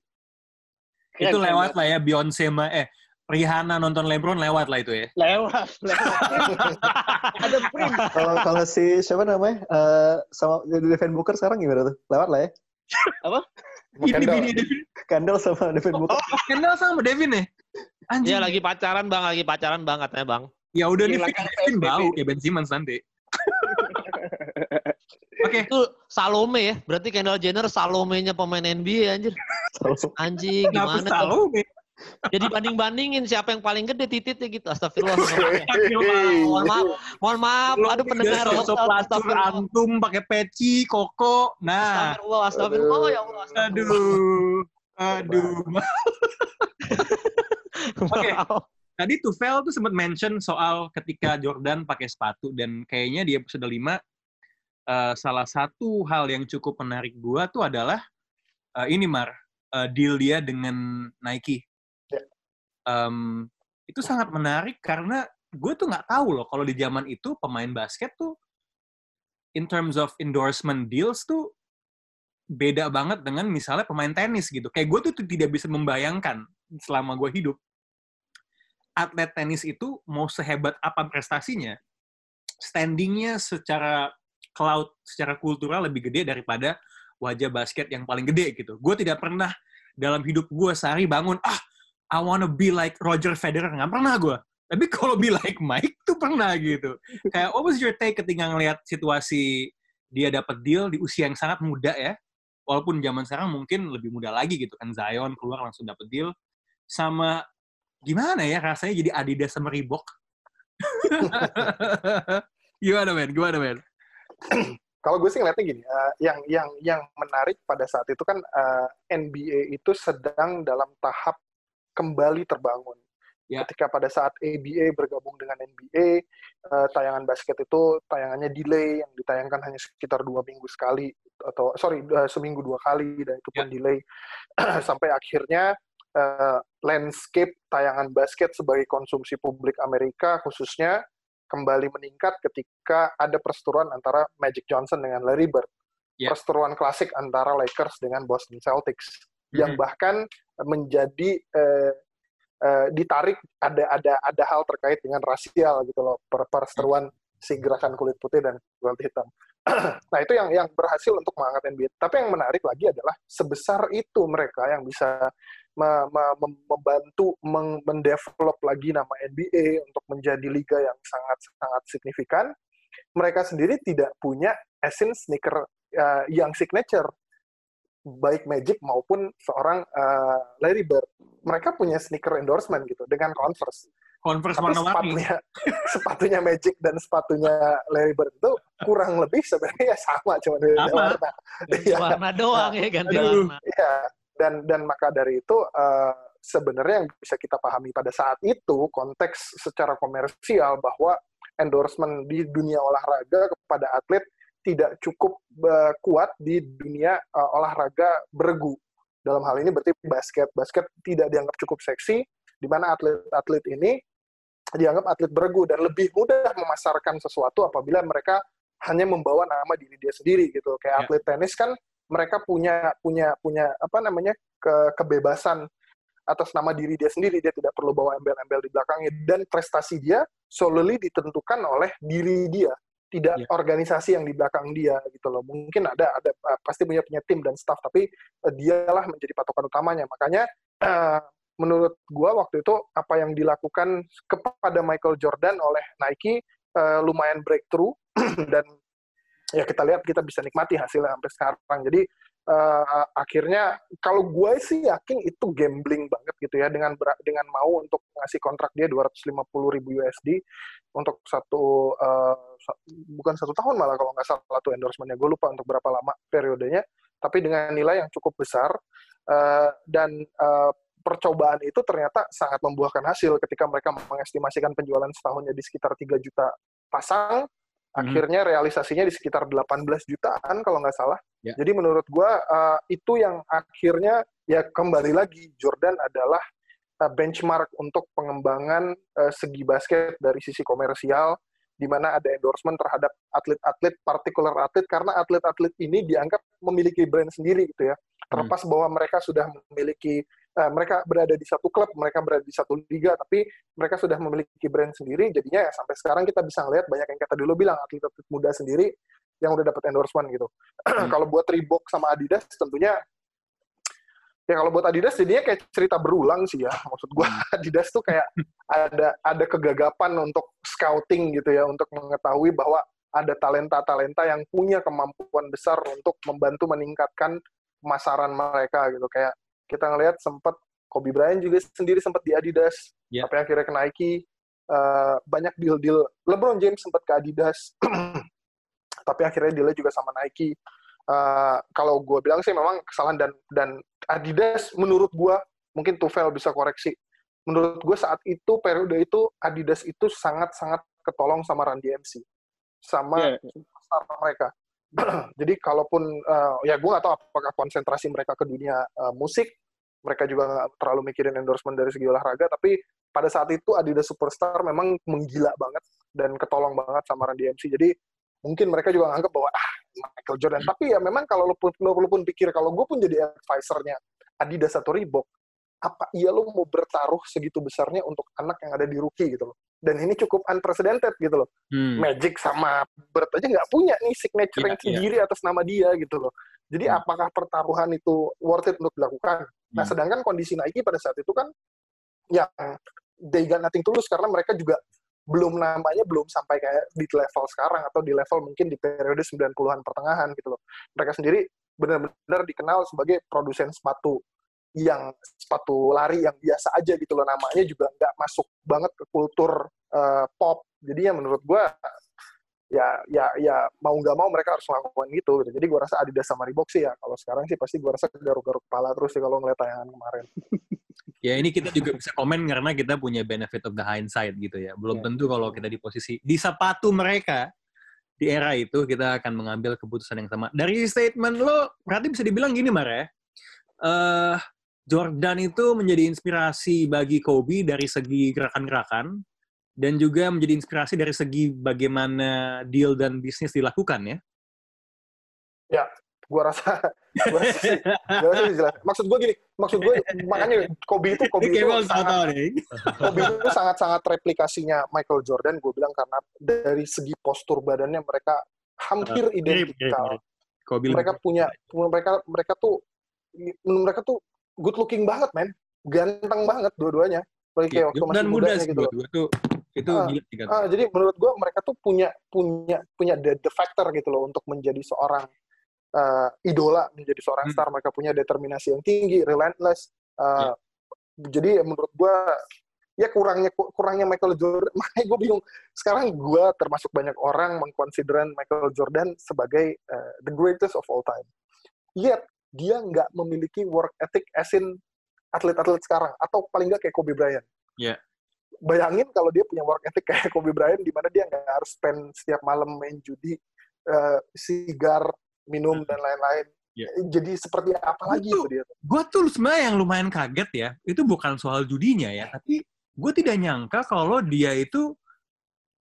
D: Keren,
C: Itu lewat lah ya Beyonce ma eh Rihanna nonton LeBron lewat lah itu ya.
D: lewat lewat (laughs) ada Prince
F: Kalau kalau si siapa namanya? Eh sama Devin Booker sekarang gimana tuh? Lewat lah ya.
D: Apa?
C: Ini bini Devin.
F: Kendall sama Devin Booker.
C: Oh, Kendall sama Devin ya? Anjing.
E: Iya lagi pacaran bang, lagi pacaran bang katanya bang.
C: Ya udah nih
D: Hilangkan
C: Devin bau kayak Ben Simmons nanti. (laughs) Oke.
E: Itu Salome ya, berarti Kendall Jenner Salome-nya pemain NBA anjir. Anjing
C: Kenapa
E: gimana?
C: nih?
E: Jadi banding-bandingin siapa yang paling gede titiknya gitu. Astagfirullah. Mohon maaf, mohon maaf. Aduh pendengar.
C: sosok
E: Astagfirullah.
C: antum pakai peci, koko. Nah,
E: Astagfirullah, astagfirullah. Oh ya Allah.
C: aduh. Aduh. (laughs) Oke. Tadi Tufel tuh sempat mention soal ketika Jordan pakai sepatu dan kayaknya di episode 5 eh, salah satu hal yang cukup menarik gua tuh adalah eh, ini Mar, eh, deal dia dengan Nike. Em, itu sangat menarik karena gue tuh nggak tahu loh kalau di zaman itu pemain basket tuh in terms of endorsement deals tuh beda banget dengan misalnya pemain tenis gitu. Kayak gue tuh tuh tidak bisa membayangkan selama gue hidup atlet tenis itu mau sehebat apa prestasinya, standingnya secara cloud, secara kultural lebih gede daripada wajah basket yang paling gede gitu. Gue tidak pernah dalam hidup gue sehari bangun, ah, I wanna be like Roger Federer. Nggak pernah gue. Tapi kalau be like Mike tuh pernah gitu. Kayak, what was your take ketika ngelihat situasi dia dapat deal di usia yang sangat muda ya? Walaupun zaman sekarang mungkin lebih muda lagi gitu kan. Zion keluar langsung dapat deal. Sama gimana ya rasanya jadi Adidas sama Reebok? (laughs) gimana men? Gimana men?
G: Kalau gue sih ngeliatnya gini, eh, yang yang yang menarik pada saat itu kan eh, NBA itu sedang dalam tahap kembali terbangun.
C: Ya.
G: Ketika pada saat ABA bergabung dengan NBA, eh, tayangan basket itu tayangannya delay, yang ditayangkan hanya sekitar dua minggu sekali atau sorry eh, seminggu dua kali dan itu pun delay (clears throat) sampai akhirnya eh, landscape tayangan basket sebagai konsumsi publik Amerika khususnya kembali meningkat ketika ada perseteruan antara Magic Johnson dengan Larry Bird.
C: Ya.
G: Perseteruan klasik antara Lakers dengan Boston Celtics yang bahkan menjadi eh, eh, ditarik ada ada ada hal terkait dengan rasial gitu loh per perseteruan si gerakan kulit putih dan kulit hitam. (clears throat) nah itu yang yang berhasil untuk mengangkat NBA. Tapi yang menarik lagi adalah sebesar itu mereka yang bisa me- me- mem- membantu meng- mendevelop lagi nama NBA untuk menjadi liga yang sangat sangat signifikan. Mereka sendiri tidak punya essence sneaker uh, yang signature baik Magic maupun seorang uh, Larry Bird. Mereka punya sneaker endorsement gitu dengan Converse.
C: Converse
G: Tapi sepatunya (laughs) sepatunya Magic dan sepatunya Larry Bird itu kurang lebih sebenarnya sama cuma beda
C: Sama.
G: warna.
E: Warna doang ya, ganti
C: Aduh.
E: warna.
G: Iya, dan dan maka dari itu eh, sebenarnya yang bisa kita pahami pada saat itu konteks secara komersial bahwa endorsement di dunia olahraga kepada atlet tidak cukup eh, kuat di dunia eh, olahraga bergu. Dalam hal ini berarti basket. Basket tidak dianggap cukup seksi, di mana atlet-atlet ini dianggap atlet bergu dan lebih mudah memasarkan sesuatu apabila mereka hanya membawa nama diri dia sendiri gitu. Kayak
C: Ya.
G: atlet tenis kan mereka punya punya punya apa namanya ke kebebasan atas nama diri dia sendiri dia tidak perlu bawa embel-embel di belakangnya dan prestasi dia solely ditentukan oleh diri dia tidak
C: Ya.
G: organisasi yang di belakang dia gitu loh mungkin ada ada uh, pasti punya punya tim dan staff tapi uh, dialah menjadi patokan utamanya makanya uh, menurut gua waktu itu apa yang dilakukan kepada Michael Jordan oleh Nike eh, lumayan breakthrough (clears throat) dan ya kita lihat kita bisa nikmati hasilnya sampai sekarang. Jadi eh, akhirnya kalau gue sih yakin itu gambling banget gitu ya dengan dengan mau untuk ngasih kontrak dia 250 ribu USD untuk satu sa- bukan satu tahun malah kalau nggak salah tuh endorsementnya. Gue lupa untuk berapa lama periodenya tapi dengan nilai yang cukup besar eh, dan eh, percobaan itu ternyata sangat membuahkan hasil ketika mereka mengestimasikan penjualan setahunnya di sekitar 3 juta pasang. Akhirnya realisasinya di sekitar 18 jutaan kalau nggak salah.
C: Ya.
G: Jadi menurut gua uh, itu yang akhirnya ya kembali lagi Jordan adalah uh, benchmark untuk pengembangan uh, segi basket dari sisi komersial di mana ada endorsement terhadap atlet-atlet partikular atlet karena atlet-atlet ini dianggap memiliki brand sendiri gitu ya. Terlepas bahwa mereka sudah memiliki eh, mereka berada di satu klub, mereka berada di satu liga, tapi mereka sudah memiliki brand sendiri. Jadinya ya sampai sekarang kita bisa ngelihat banyak yang kata dulu bilang atlet-atlet muda sendiri yang udah dapat endorsement gitu. (clears throat) kalau buat Reebok sama Adidas tentunya ya kalau buat Adidas jadinya kayak cerita berulang sih ya. Maksud gua (laughs) Adidas tuh kayak ada ada kegagapan untuk scouting gitu ya untuk mengetahui bahwa ada talenta-talenta yang punya kemampuan besar untuk membantu meningkatkan pemasaran mereka gitu kayak kita ngelihat sempat Kobe Bryant juga sendiri sempat di Adidas
C: Ya.
G: tapi akhirnya ke Nike Eh, banyak deal-deal LeBron James sempat ke Adidas (clears throat) tapi akhirnya dealnya juga sama Nike. Eh, kalau gue bilang sih memang kesalahan dan dan Adidas menurut gue mungkin Tufel bisa koreksi. Menurut gue saat itu periode itu Adidas itu sangat-sangat ketolong sama Run DMC sama
D: Iya.
G: star mereka. (clears throat) Jadi kalaupun eh, ya gue nggak tahu apakah konsentrasi mereka ke dunia eh, musik mereka juga nggak terlalu mikirin endorsement dari segi olahraga tapi pada saat itu Adidas Superstar memang menggila banget dan ketolong banget sama Run DMC jadi mungkin mereka juga nganggap bahwa ah Michael Jordan tapi ya memang kalau lu pun, lu, lu pun pikir kalau gue pun jadi advisernya Adidas atau Reebok apa iya lo mau bertaruh segitu besarnya untuk anak yang ada di rookie gitu loh dan ini cukup unprecedented gitu loh
C: Hmm.
G: Magic sama Bird aja nggak punya nih signature
C: Iya,
G: yang sendiri atas nama dia gitu loh. Jadi
C: Hmm.
G: apakah pertaruhan itu worth it untuk dilakukan? Nah
C: Hmm.
G: sedangkan kondisi Nike pada saat itu kan yang they got nothing tulus karena mereka juga belum namanya belum sampai kayak di level sekarang atau di level mungkin di periode 90-an pertengahan gitu loh. Mereka sendiri benar-benar dikenal sebagai produsen sepatu yang sepatu lari yang biasa aja gitu loh namanya juga nggak masuk banget ke kultur eh, pop jadi ya menurut gua ya ya ya mau nggak mau mereka harus melakukan gitu, gitu. jadi gua rasa Adidas sama Reebok sih ya kalau sekarang sih pasti gua rasa garuk-garuk kepala terus sih kalau ngeliat tayangan kemarin
C: Ya ini kita juga bisa komen karena kita punya benefit of the hindsight gitu ya. Belum
G: Ya.
C: tentu kalau kita di posisi di sepatu mereka di era itu kita akan mengambil keputusan yang sama. Dari statement lo berarti bisa dibilang gini Mar ya. Eh, Jordan itu menjadi inspirasi bagi Kobe dari segi gerakan-gerakan dan juga menjadi inspirasi dari segi bagaimana deal dan bisnis dilakukan ya.
G: gua rasa gua rasa sih, gua rasa sih jelas. Maksud gua gini maksud gua makanya Kobe itu Kobe itu sangat. Kobe itu sangat-sangat replikasinya Michael Jordan gue bilang karena dari segi postur badannya mereka hampir identikal.
C: Kobe lebih-
G: mereka punya mereka mereka tuh mereka tuh good looking banget men. Ganteng banget dua-duanya. Balik kayak waktu masih
C: dan muda
G: mudanya
C: sih
G: gitu
C: buat gue tuh itu
G: Ah,
C: gila sih.
G: Ah, jadi menurut gue mereka tuh punya punya punya the, the factor gitu loh untuk menjadi seorang eh, idola menjadi seorang
C: Hmm.
G: star mereka punya determinasi yang tinggi relentless
C: Ya.
G: Eh, jadi menurut gue ya kurangnya kurangnya Michael Jordan (laughs) makanya gue bingung sekarang gue termasuk banyak orang mengkonsideran Michael Jordan sebagai eh, the greatest of all time yet dia nggak memiliki work ethic as in atlet-atlet sekarang atau paling nggak kayak Kobe Bryant
C: Ya.
G: Bayangin kalau dia punya work ethic kayak Kobe Bryant di mana dia nggak harus spend setiap malam main judi eh, sigar minum dan lain-lain
C: Ya.
G: jadi seperti apa lagi
C: Itu-
G: itu dia
C: gue tuh sebenarnya yang lumayan kaget ya itu bukan soal judinya ya tapi gue tidak nyangka kalau dia itu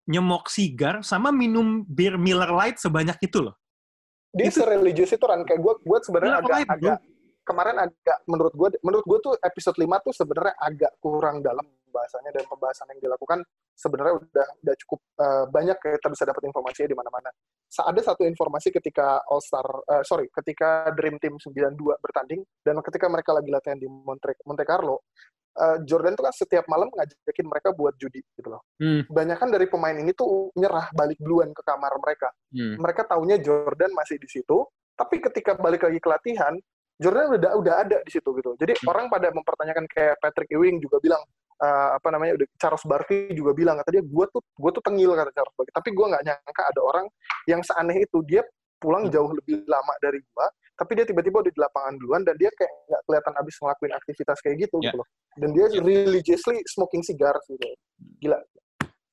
C: nyemok sigar sama minum bir Miller Lite sebanyak itu loh
G: dia
C: Itu-
G: sereligius itu kan kayak gue gue sebenarnya agak
C: bro.
G: Kemarin agak menurut gue menurut gue tuh episode 5 tuh sebenarnya agak kurang dalam pembahasannya dan pembahasan yang dilakukan sebenarnya udah udah cukup eh, banyak kayak kita bisa dapat informasinya di mana-mana. Sa- Ada satu informasi ketika All Star eh, sorry ketika Dream Team 92 bertanding dan ketika mereka lagi latihan di Monte, Monte Carlo eh, Jordan tuh kan setiap malam ngajakin mereka buat judi gitu loh.
C: Hmm.
G: Kebanyakan dari pemain ini tuh nyerah balik duluan ke kamar mereka.
C: Hmm.
G: Mereka taunya Jordan masih di situ, tapi ketika balik lagi ke latihan, Jordan udah udah ada di situ gitu. Jadi
C: Hmm.
G: orang pada mempertanyakan kayak Patrick Ewing juga bilang eh, apa namanya udah Charles Barkley juga bilang kata dia gue tuh gue tuh tengil kata Charles Barkley. Tapi gue nggak nyangka ada orang yang seaneh itu dia pulang jauh lebih lama dari gua, tapi dia tiba-tiba udah di lapangan duluan dan dia kayak nggak kelihatan abis ngelakuin aktivitas kayak gitu
C: Ya.
G: gitu loh. Dan dia religiously smoking cigars gitu. Gila.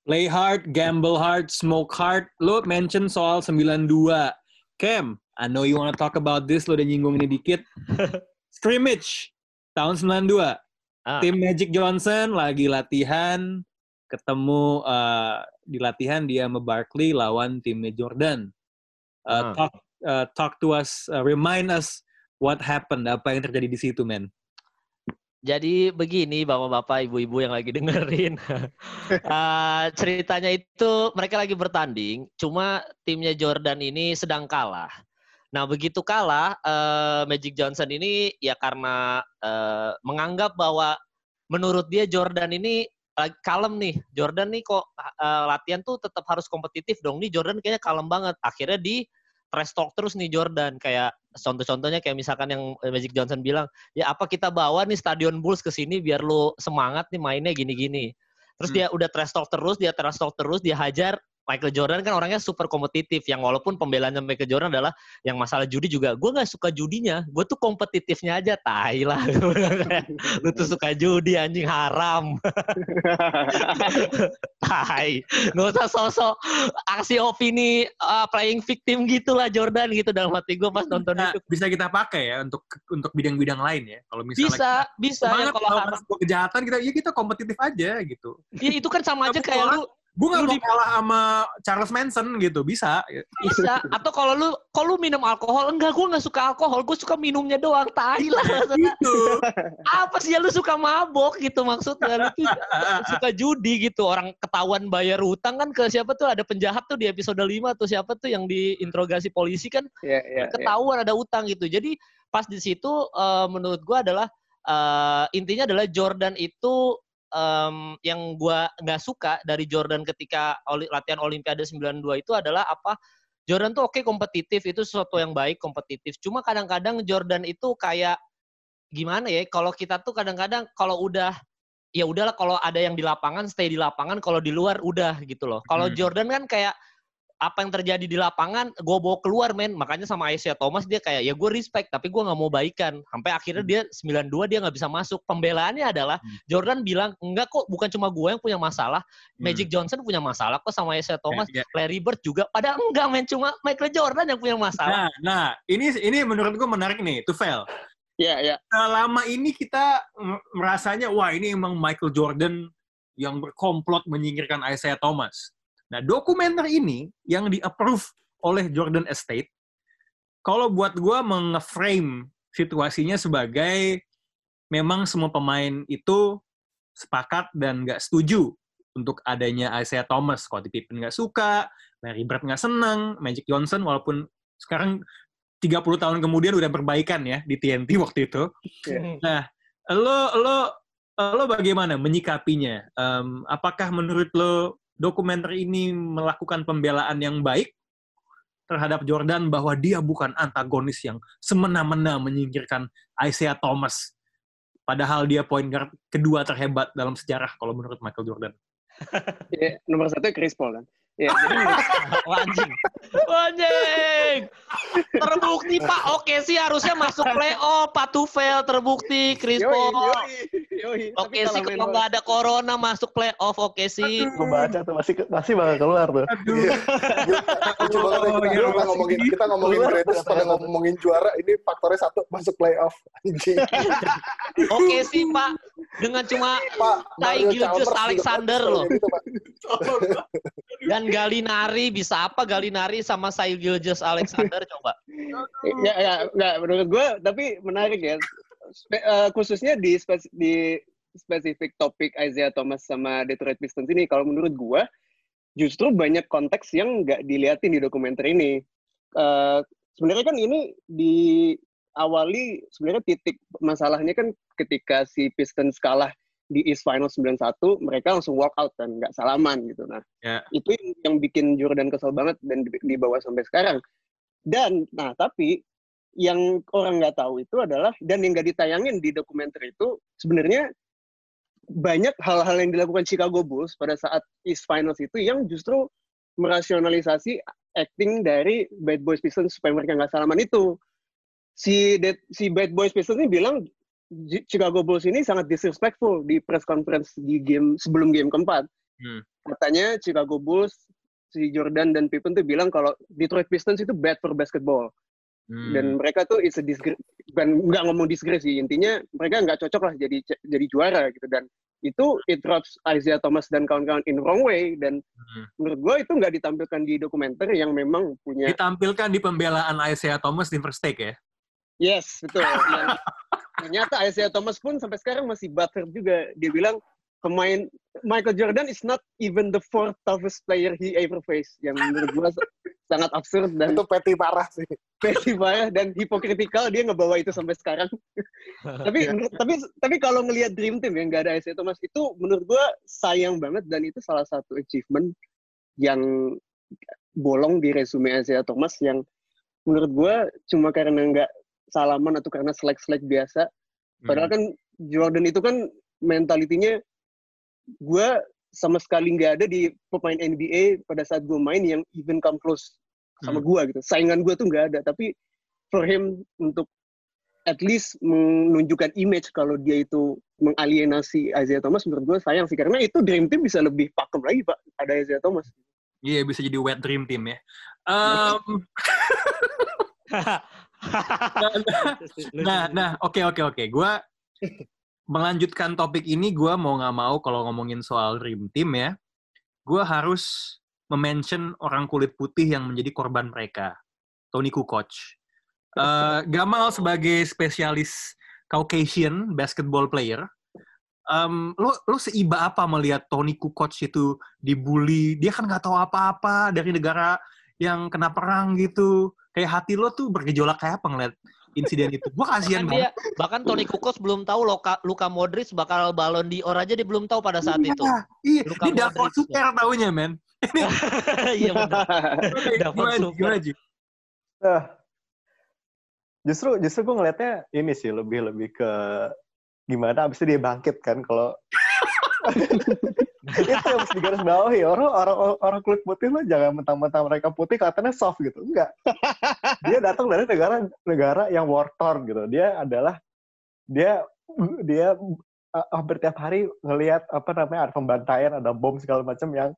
C: Play hard, gamble hard, smoke hard. Lo mention soal 92. Cam, I know you wanna talk about this. Lo udah nyinggung ini dikit. (laughs) Scrimmage, tahun 92.
E: Ah.
C: Tim Magic Johnson lagi latihan, ketemu eh, di latihan dia sama Barkley lawan timnya Jordan. Eh,
E: Ah.
C: talk, eh, talk to us, eh, remind us what happened, apa yang terjadi di situ, men.
E: Jadi begini bapak-bapak, ibu-ibu yang lagi dengerin. (laughs) Eh, ceritanya itu mereka lagi bertanding, cuma timnya Jordan ini sedang kalah. Nah begitu kalah, eh, Magic Johnson ini ya karena eh, menganggap bahwa menurut dia Jordan ini lagi kalem nih. Jordan nih kok eh, latihan tuh tetap harus kompetitif dong. Nih Jordan kayaknya kalem banget. Akhirnya di trash talk terus nih Jordan. Kayak contoh-contohnya kayak misalkan yang Magic Johnson bilang, ya apa kita bawa nih Stadion Bulls ke sini biar lu semangat nih mainnya gini-gini. Terus
C: Hmm.
E: dia udah trash talk terus, dia trash talk terus, dia hajar Michael Jordan kan orangnya super kompetitif. Yang walaupun pembelaannya Michael Jordan adalah yang masalah judi juga. Gue nggak suka judinya. Gue tuh kompetitifnya aja. Tai lah. (laughs) Lu tuh suka judi anjing. Haram. (laughs) Tai. Nggak usah sosok aksi opini uh, playing victim gitulah Jordan gitu. Dalam hati gue pas nonton
C: Nah,
E: itu
C: bisa kita pakai ya untuk untuk bidang-bidang lain ya. Kalau misalnya
E: bisa bisa ya. Kalau
C: kalau
E: haram
C: kejahatan kita ya kita kompetitif aja gitu.
E: ya, itu kan sama aja
C: Tapi
E: kayak lu
C: Gue gak mau
E: di-
C: kalah sama Charles Manson gitu, bisa.
E: bisa. Atau kalau lu kalau lu minum alkohol? Enggak gue nggak suka alkohol. Gue suka minumnya doang. Tai lah
C: gitu.
E: apa sih ya lu suka mabok gitu maksudnya? Lu tuh (laughs) suka judi gitu. Orang ketahuan bayar hutang kan ke siapa tuh? Ada penjahat tuh di episode 5 atau siapa tuh yang diinterogasi polisi kan?
D: Iya, iya, iya.
E: ketahuan ada utang gitu. Jadi pas di situ eh, menurut gua adalah eh, intinya adalah Jordan itu em, yang gua nggak suka dari Jordan ketika oli- latihan Olimpiade 92 itu adalah apa? Jordan tuh oke kompetitif itu sesuatu yang baik kompetitif. Cuma kadang-kadang Jordan itu kayak gimana ya kalau kita tuh kadang-kadang kalau udah ya udahlah kalau ada yang di lapangan stay di lapangan kalau di luar udah gitu loh. Kalau
C: Hmm.
E: Jordan kan kayak apa yang terjadi di lapangan gue bawa keluar men makanya sama Isaiah Thomas dia kayak ya gue respect tapi gue nggak mau baikan sampai akhirnya dia 92 dia nggak bisa masuk pembelaannya adalah
C: Hmm.
E: Jordan bilang enggak kok bukan cuma gue yang punya masalah Magic Johnson punya masalah kok sama Isaiah Thomas
C: Ya, ya.
E: Larry Bird juga padahal enggak men cuma Michael Jordan yang punya masalah
C: Nah, nah, ini ini menurut gue menarik nih, Tufel.
D: Iya, iya.
C: Selama ini kita merasanya, wah ini emang Michael Jordan yang berkomplot menyingkirkan Isaiah Thomas. Nah, dokumenter ini yang di-approve oleh Jordan Estate, kalau buat gue menge-frame situasinya sebagai memang semua pemain itu sepakat dan nggak setuju untuk adanya Isaiah Thomas. Scottie Pippen nggak suka, Larry Bird nggak senang, Magic Johnson walaupun sekarang 30 tahun kemudian udah perbaikan ya di TNT (laughs) waktu itu. Nah, lo lo lo bagaimana menyikapinya? Em, apakah menurut lo dokumenter ini melakukan pembelaan yang baik terhadap Jordan bahwa dia bukan antagonis yang semena-mena menyingkirkan Isaiah Thomas, padahal dia point guard kedua terhebat dalam sejarah kalau menurut Michael Jordan. (laughs)
D: Iya, nomor satu Chris Paul kan. Iya, jadi (laughs)
E: anjing. Anjing. Terbukti pak. Oke sih harusnya masuk playoff. Pak Tufel terbukti Chris
D: yoi,
E: Paul.
D: yoi, yoi.
E: Oke
D: Tapi
E: sih kalau nggak ada corona masuk playoff. Oke sih.
F: Gue baca tuh masih masih bakal keluar tuh.
G: Lucu banget ya, kita,
C: iya,
G: kita ngomongin kita ngomongin Raiders pada ngomongin juara ini faktornya satu masuk playoff. Anjing. (laughs)
E: Oke sih Pak. Dengan cuma
G: Pak
E: Tai
G: Mario
E: Gilgeous Alexander loh.
G: kalau
E: dan Galinari bisa apa Galinari sama Sai Gilgeous Alexander coba.
D: ya ya menurut gue tapi menarik ya Spe- eh, khususnya di spes- di spesifik topik Isaiah Thomas sama Detroit Pistons ini kalau menurut gue justru banyak konteks yang nggak diliatin di dokumenter ini Eh, sebenarnya kan ini di awali sebenarnya titik masalahnya kan ketika si Pistons kalah di East Final 91 mereka langsung walk out dan nggak salaman gitu. Nah,
C: Ya.
D: itu yang, yang bikin Jordan kesel banget dan di- dibawa sampai sekarang. Dan nah tapi yang orang nggak tahu itu adalah dan yang nggak ditayangin di dokumenter itu sebenarnya banyak hal-hal yang dilakukan Chicago Bulls pada saat East Finals itu yang justru merasionalisasi acting dari Bad Boys Pistons supaya mereka nggak salaman itu. Si Dead- si Bad Boys Pistons ini bilang Chicago Bulls ini sangat disrespectful di press conference di game sebelum game keempat.
C: Hmm.
D: Katanya Chicago Bulls si Jordan dan Pippen tuh bilang kalau Detroit Pistons itu bad for basketball
C: Hmm.
D: dan mereka tuh it's a disgrace nggak ngomong disgrace sih intinya mereka nggak cocok lah jadi jadi juara gitu dan itu it rubs Isaiah Thomas dan kawan-kawan in wrong way dan
C: Hmm.
D: menurut gue itu nggak ditampilkan di dokumenter yang memang punya
C: Ditampilkan di pembelaan Isaiah Thomas di first take ya.
D: yes betul (laughs) yang ternyata Isaiah Thomas pun sampai sekarang masih butthurt juga dia bilang pemain Michael Jordan is not even the fourth toughest player he ever faced yang menurut gue sangat absurd dan
G: Itu petty parah sih.
D: petty banget dan hipokritikal dia ngebawa itu sampai sekarang. (laughs) tapi menurut- tapi tapi kalau ngelihat Dream Team yang nggak ada Isaiah Thomas itu menurut gua sayang banget dan itu salah satu achievement yang bolong di resume Isaiah Thomas yang menurut gua cuma karena nggak salaman atau karena selek-selek biasa. Padahal kan Jordan itu kan mentalitinya gua sama sekali nggak ada di pemain NBA pada saat gue main yang even come close sama
C: Hmm.
D: gua gitu. Saingan gua tuh nggak ada, tapi for him untuk at least menunjukkan image kalau dia itu mengalienasi Isaiah Thomas menurut gue sayang sih karena itu Dream Team bisa lebih pakem lagi pak ada Isaiah Thomas.
C: Iya bisa jadi wet dream team ya. Em, (laughs) (laughs) nah, (laughs) nah, oke oke oke. Gua melanjutkan topik ini, gua mau nggak mau kalau ngomongin soal dream team ya, gua harus mention orang kulit putih yang menjadi korban mereka, Tony Kukoc. Eh, Gamal sebagai spesialis Caucasian basketball player, em, lo lo seiba apa melihat Tony Kukoc itu dibully? Dia kan nggak tahu apa-apa dari negara yang kena perang gitu. Kayak hati lo tuh bergejolak kayak apa ngeliat insiden itu? Gua kasihan banget.
E: dia, bahkan Tony Kukoc belum tahu Luka, Luka Modric bakal balon di or aja dia belum tahu pada saat itu.
C: Iya, iya.
E: Luka
C: Ini Davor Super taunya, men. (laughs)
E: Iya benar. Davor Super.
C: gimana, Ji?
F: Ah. justru justru gue ngelihatnya ini sih lebih lebih ke gimana abis itu dia bangkit kan kalau (laughs) itu yang harus digaris bawahi orang orang orang kulit putih lo jangan mentang-mentang mereka putih katanya soft gitu. Enggak. Dia datang dari negara negara yang war torn gitu. Dia adalah dia dia uh, hampir tiap hari ngelihat apa namanya ada pembantaian ada bom segala macam yang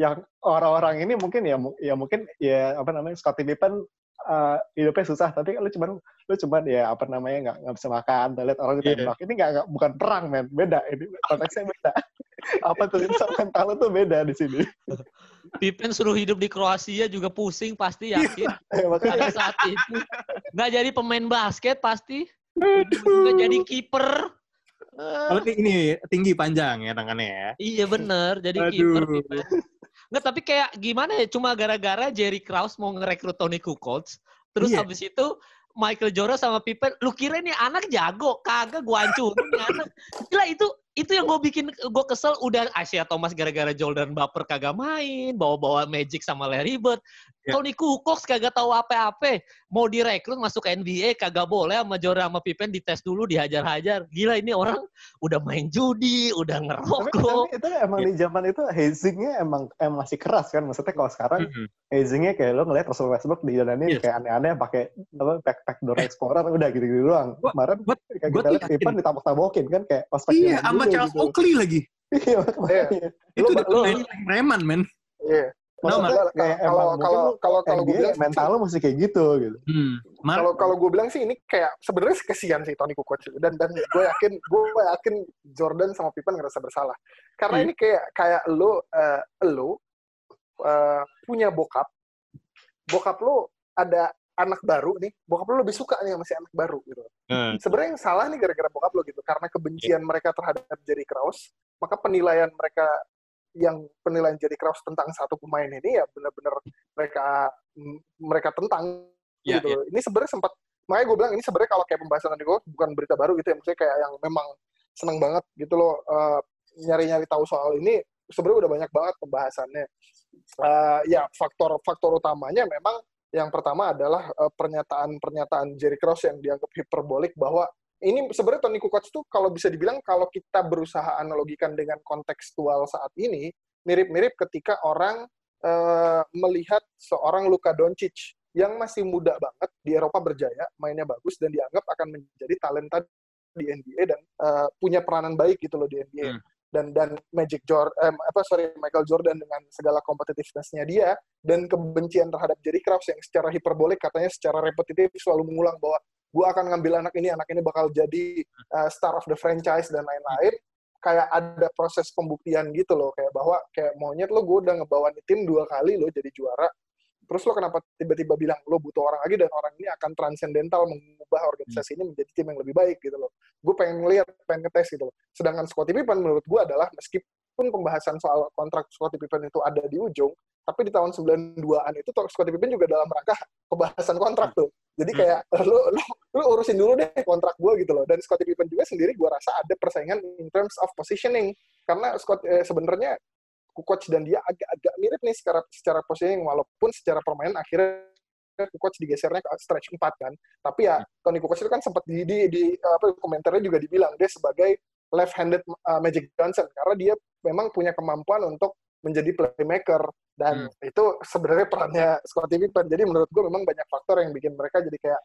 F: yang orang-orang ini mungkin ya ya mungkin ya apa namanya Scottie Pippen uh, hidupnya susah. Tapi lu cuman lu cuman ya apa namanya nggak nggak bisa makan. Lihat orang
C: Iya.
F: ditembak. Ini nggak nggak- bukan perang men. Beda. Ini konteksnya beda apa tuh bisa mental lu tuh beda di sini
E: Pippen suruh hidup di Kroasia juga pusing pasti yakin.
F: Eh, makanya
E: Pada saat itu nggak jadi pemain basket pasti. Nggak jadi kiper.
C: Kalau ini tinggi panjang ya tangannya ya.
E: Iya bener, jadi kiper Pippen. Nggak, tapi kayak gimana ya, cuma gara-gara Jerry Krause mau ngerekrut Tony Kukoc, terus
C: Iya.
E: habis itu Michael Jordan sama Pippen, lu kira nih anak jago, kagak gua hancurin nih anak. Gila itu itu yang gue bikin gue kesel udah Asia Thomas gara-gara Jordan baper kagak main bawa-bawa Magic sama Larry Bird
C: Ya.
E: Tony Kukoc kagak tahu apa-apa mau direkrut masuk NBA kagak boleh sama Jordan sama Pippen dites dulu dihajar-hajar gila ini orang udah main judi udah
F: tapi,
E: ngerokok
F: tapi itu emang
C: Iya.
F: di zaman itu hazingnya emang emang masih keras kan maksudnya kalau sekarang
C: Mm-mm.
F: hazingnya kayak lo ngeliat Russell Westbrook di jalan ini
C: Yes.
F: kayak aneh-aneh pakai apa backpack door explorer udah gitu-gitu doang kemarin kayak kita lihat. Pippen ditabok-tabokin kan kayak ospek
C: Iya,
F: zaman
C: sama
F: dulu
C: Charles
F: gitu.
C: Oakley lagi.
F: Iya, makanya.
C: Itu
F: Lu-
C: udah
F: lu-
C: main preman, men.
G: Iya.
F: Maksudnya
G: Kalau-
F: kayak
G: kalau- kalau- kalau kalau gue bilang
F: mental lu mesti kayak gitu gitu.
C: Hmm.
G: Kalau kalau gue bilang sih ini kayak sebenarnya sih kesian sih Tony Kukoc dan dan gue yakin gue yakin Jordan sama Pippen ngerasa bersalah karena
C: Iya.
G: ini kayak kayak lo eh, lo eh, punya bokap bokap lo ada anak baru nih bokap lo lebih suka nih sama si anak baru gitu
C: Hmm.
G: sebenarnya yang salah nih gara-gara bokap lo gitu karena kebencian mereka terhadap Jerry Krause maka penilaian mereka yang penilaian Jerry Krause tentang satu pemain ini ya benar-benar mereka mereka tentang
C: Iya,
G: gitu. Ini sebenarnya sempat makanya gue bilang ini sebenarnya kalau kayak pembahasan tadi gue bukan berita baru gitu ya maksudnya kayak yang memang seneng banget gitu loh eh, nyari-nyari tahu soal ini. Sebenarnya udah banyak banget pembahasannya. Eh, ya faktor-faktor utamanya memang yang pertama adalah eh, pernyataan-pernyataan Jerry Krause yang dianggap hiperbolik bahwa ini sebenarnya Tony Kukoc tuh kalau bisa dibilang kalau kita berusaha analogikan dengan kontekstual saat ini mirip-mirip ketika orang eh, melihat seorang Luka Doncic yang masih muda banget di Eropa berjaya, mainnya bagus dan dianggap akan menjadi talenta di NBA dan eh, punya peranan baik gitu loh di NBA.
C: Hmm.
G: Dan dan Magic Jordan eh, apa sorry Michael Jordan dengan segala kompetitiveness-nya dia dan kebencian terhadap Jerry Krause yang secara hiperbolik katanya secara repetitif selalu mengulang bahwa gue akan ngambil anak ini, anak ini bakal jadi uh, star of the franchise dan lain-lain. Kayak ada proses pembuktian gitu loh, kayak bahwa kayak monyet lo gue udah ngebawa tim dua kali lo jadi juara. Terus lo kenapa tiba-tiba bilang lo butuh orang lagi dan orang ini akan transcendental mengubah organisasi ini menjadi tim yang lebih baik gitu loh. Gue pengen ngeliat, pengen ngetes gitu loh. Sedangkan Scottie Pippen menurut gue adalah meskipun pembahasan soal kontrak Scottie Pippen itu ada di ujung, tapi di tahun 92-an itu Scottie Pippen juga dalam rangka pembahasan kontrak tuh. Jadi kayak lu, lu, lu urusin dulu deh kontrak gue gitu loh. Dan Scottie Pippen juga sendiri gue rasa ada persaingan in terms of positioning. Karena Scott eh, sebenarnya Kukoc dan dia agak-agak mirip nih secara secara positioning walaupun secara permainan akhirnya Kukoc digesernya ke stretch 4 kan. Tapi ya Tony Kukoc itu kan sempat di, di, di apa komentarnya juga dibilang dia sebagai left-handed uh, Magic Johnson karena dia memang punya kemampuan untuk menjadi playmaker dan itu sebenarnya perannya Scottie Pippen. Jadi menurut gue memang banyak faktor yang bikin mereka jadi kayak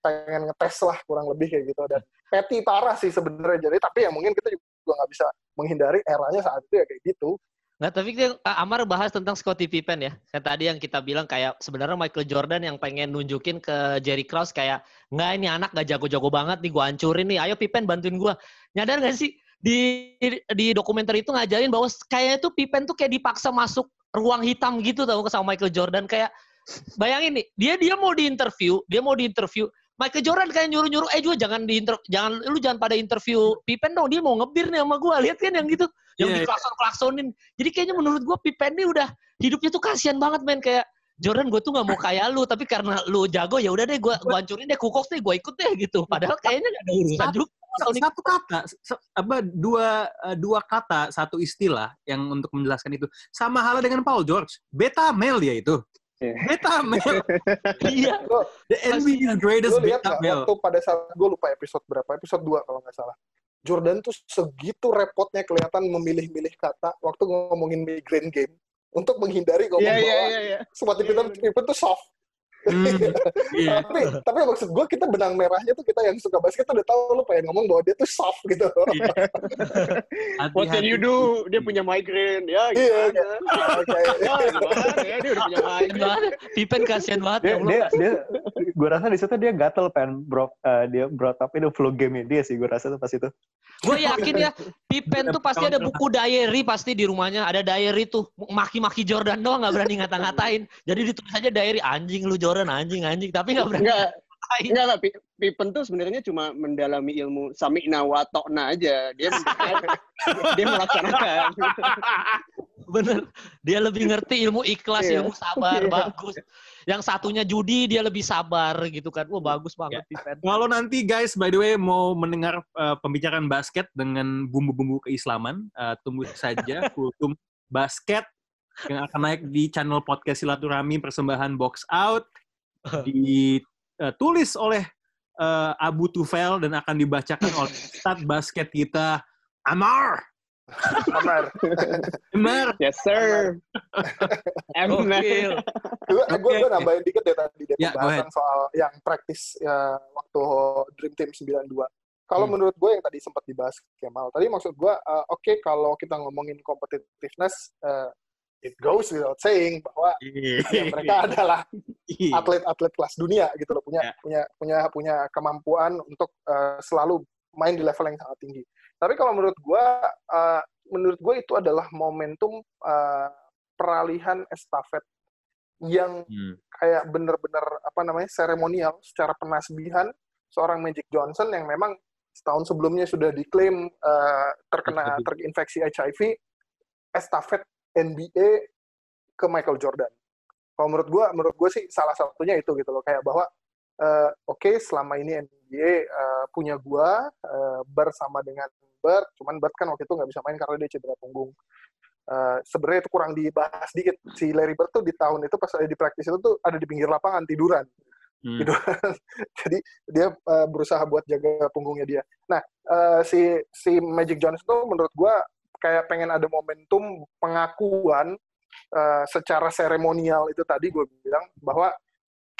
G: pengen ngetes lah kurang lebih kayak gitu. Dan petty parah sih sebenarnya. Jadi tapi ya mungkin kita juga nggak bisa menghindari eranya saat itu ya kayak gitu
E: Nggak, tapi dia, Amar bahas tentang Scottie Pippen ya. Kan tadi yang kita bilang kayak sebenarnya Michael Jordan yang pengen nunjukin ke Jerry Krause kayak, nggak ini anak gak jago-jago banget nih, gue hancurin nih. Ayo Pippen bantuin gue. Nyadar gak sih di di dokumenter itu ngajarin bahwa kayaknya tuh Pippen tuh kayak dipaksa masuk ruang hitam gitu tau sama Michael Jordan kayak bayangin nih dia dia mau diinterview dia mau diinterview Michael Jordan kayak nyuruh-nyuruh eh juga jangan di jangan lu jangan pada interview Pippen dong dia mau ngebir nih sama gue lihat kan yang gitu yang
C: Iya, iya.
E: diklakson-klaksonin. Jadi kayaknya menurut gue Pippen nih udah hidupnya tuh kasihan banget men. Kayak Jordan gue tuh nggak mau kayak lu tapi karena lu jago ya udah deh gue gua hancurin deh kukok deh gue ikut deh gitu. Padahal kayaknya gak ada urusan
C: Satu-
E: juga Tony
C: satu kata apa dua eh, dua kata satu istilah yang untuk menjelaskan itu. Sama halnya dengan Paul George. Beta male dia itu.
D: Iya.
C: beta male. (laughs)
E: Iya.
C: The NBA's greatest beta male.
G: waktu pada saat gue lupa episode berapa episode 2 kalau nggak salah Jordan tuh segitu repotnya kelihatan memilih-milih kata waktu ngomongin migraine game untuk menghindari ngomong
D: Iya, iya,
G: bahwa
D: iya, iya.
G: Scottie Pippen, Pippen tuh soft
C: Hmm, iya.
G: tapi tapi maksud gue kita benang merahnya tuh kita yang suka basket tuh udah tahu lu pengen ngomong bahwa dia tuh soft gitu
D: What can you do? Dia punya migraine. Ya,
G: Iya,
D: gimana?
G: Oke.
D: Ya, ya? Dia udah punya migraine.
E: banget Pippen kasihan banget
F: dia
E: ya
F: dia dia gue rasa di situ dia gatel pengen bro eh, dia brought up itu flow game dia sih gue rasa tuh pas itu
E: Gue yakin ya, Pippen tuh pasti ada buku diary pasti di rumahnya. Ada diary tuh. Maki-maki Jordan doang nggak berani ngata-ngatain. Jadi ditulis aja diary, anjing lu Jordan, anjing, anjing. Tapi nggak berani
D: Enggak, enggak lah. Pi- Pippen tuh sebenarnya cuma mendalami ilmu sami'na wa aja. Dia (laughs) dia melaksanakan.
E: Bener. Dia lebih ngerti ilmu ikhlas,
D: Iya.
E: ilmu sabar,
D: Iya.
E: bagus. Yang satunya judi, dia lebih sabar gitu kan. Wah bagus banget Pippen.
C: Kalau nanti guys, by the way, mau mendengar uh, pembicaraan basket dengan bumbu-bumbu keislaman, uh, tunggu saja (laughs) kultum basket yang akan naik di channel podcast silaturahmi persembahan box out (laughs) ditulis oleh uh, Abu Tufel dan akan dibacakan oleh (laughs) Ustadz basket kita Amar.
G: Amar.
C: Amar.
D: Yes, sir. (laughs) Emang.
E: Gokil.
G: gue
C: Oke,
G: gue nambahin dikit ya tadi
C: Ya, go
G: pembahasan soal yang praktis ya, waktu Dream Team 92. Kalau
C: Hmm.
G: menurut gue yang tadi sempat dibahas Kemal, tadi maksud gue, uh, oke kalau kita ngomongin competitiveness, uh, it goes without saying bahwa ya, mereka (laughs) adalah atlet-atlet kelas dunia gitu loh, punya
C: Ya.
G: punya punya punya kemampuan untuk uh, selalu main di level yang sangat tinggi. Tapi kalau menurut gue, uh, menurut gue itu adalah momentum uh, peralihan estafet yang
C: Hmm.
G: kayak bener-bener apa namanya seremonial secara penasbihan seorang Magic Johnson yang memang setahun sebelumnya sudah diklaim uh, terkena terinfeksi HIV estafet NBA ke Michael Jordan. Kalau menurut gua, menurut gua sih salah satunya itu gitu loh kayak bahwa uh, oke selama ini NBA uh, punya gua uh, bersama dengan Bert, cuman Bert kan waktu itu nggak bisa main karena dia cedera punggung. Uh, sebenarnya itu kurang dibahas dikit. Si Larry Bird tuh di tahun itu pas ada di praktis itu tuh ada di pinggir lapangan tiduran.
C: Hmm.
G: Gitu. (laughs) Jadi dia uh, berusaha buat jaga punggungnya dia. Nah, uh, si si Magic Johnson tuh menurut gua kayak pengen ada momentum pengakuan uh, secara seremonial itu tadi gue bilang bahwa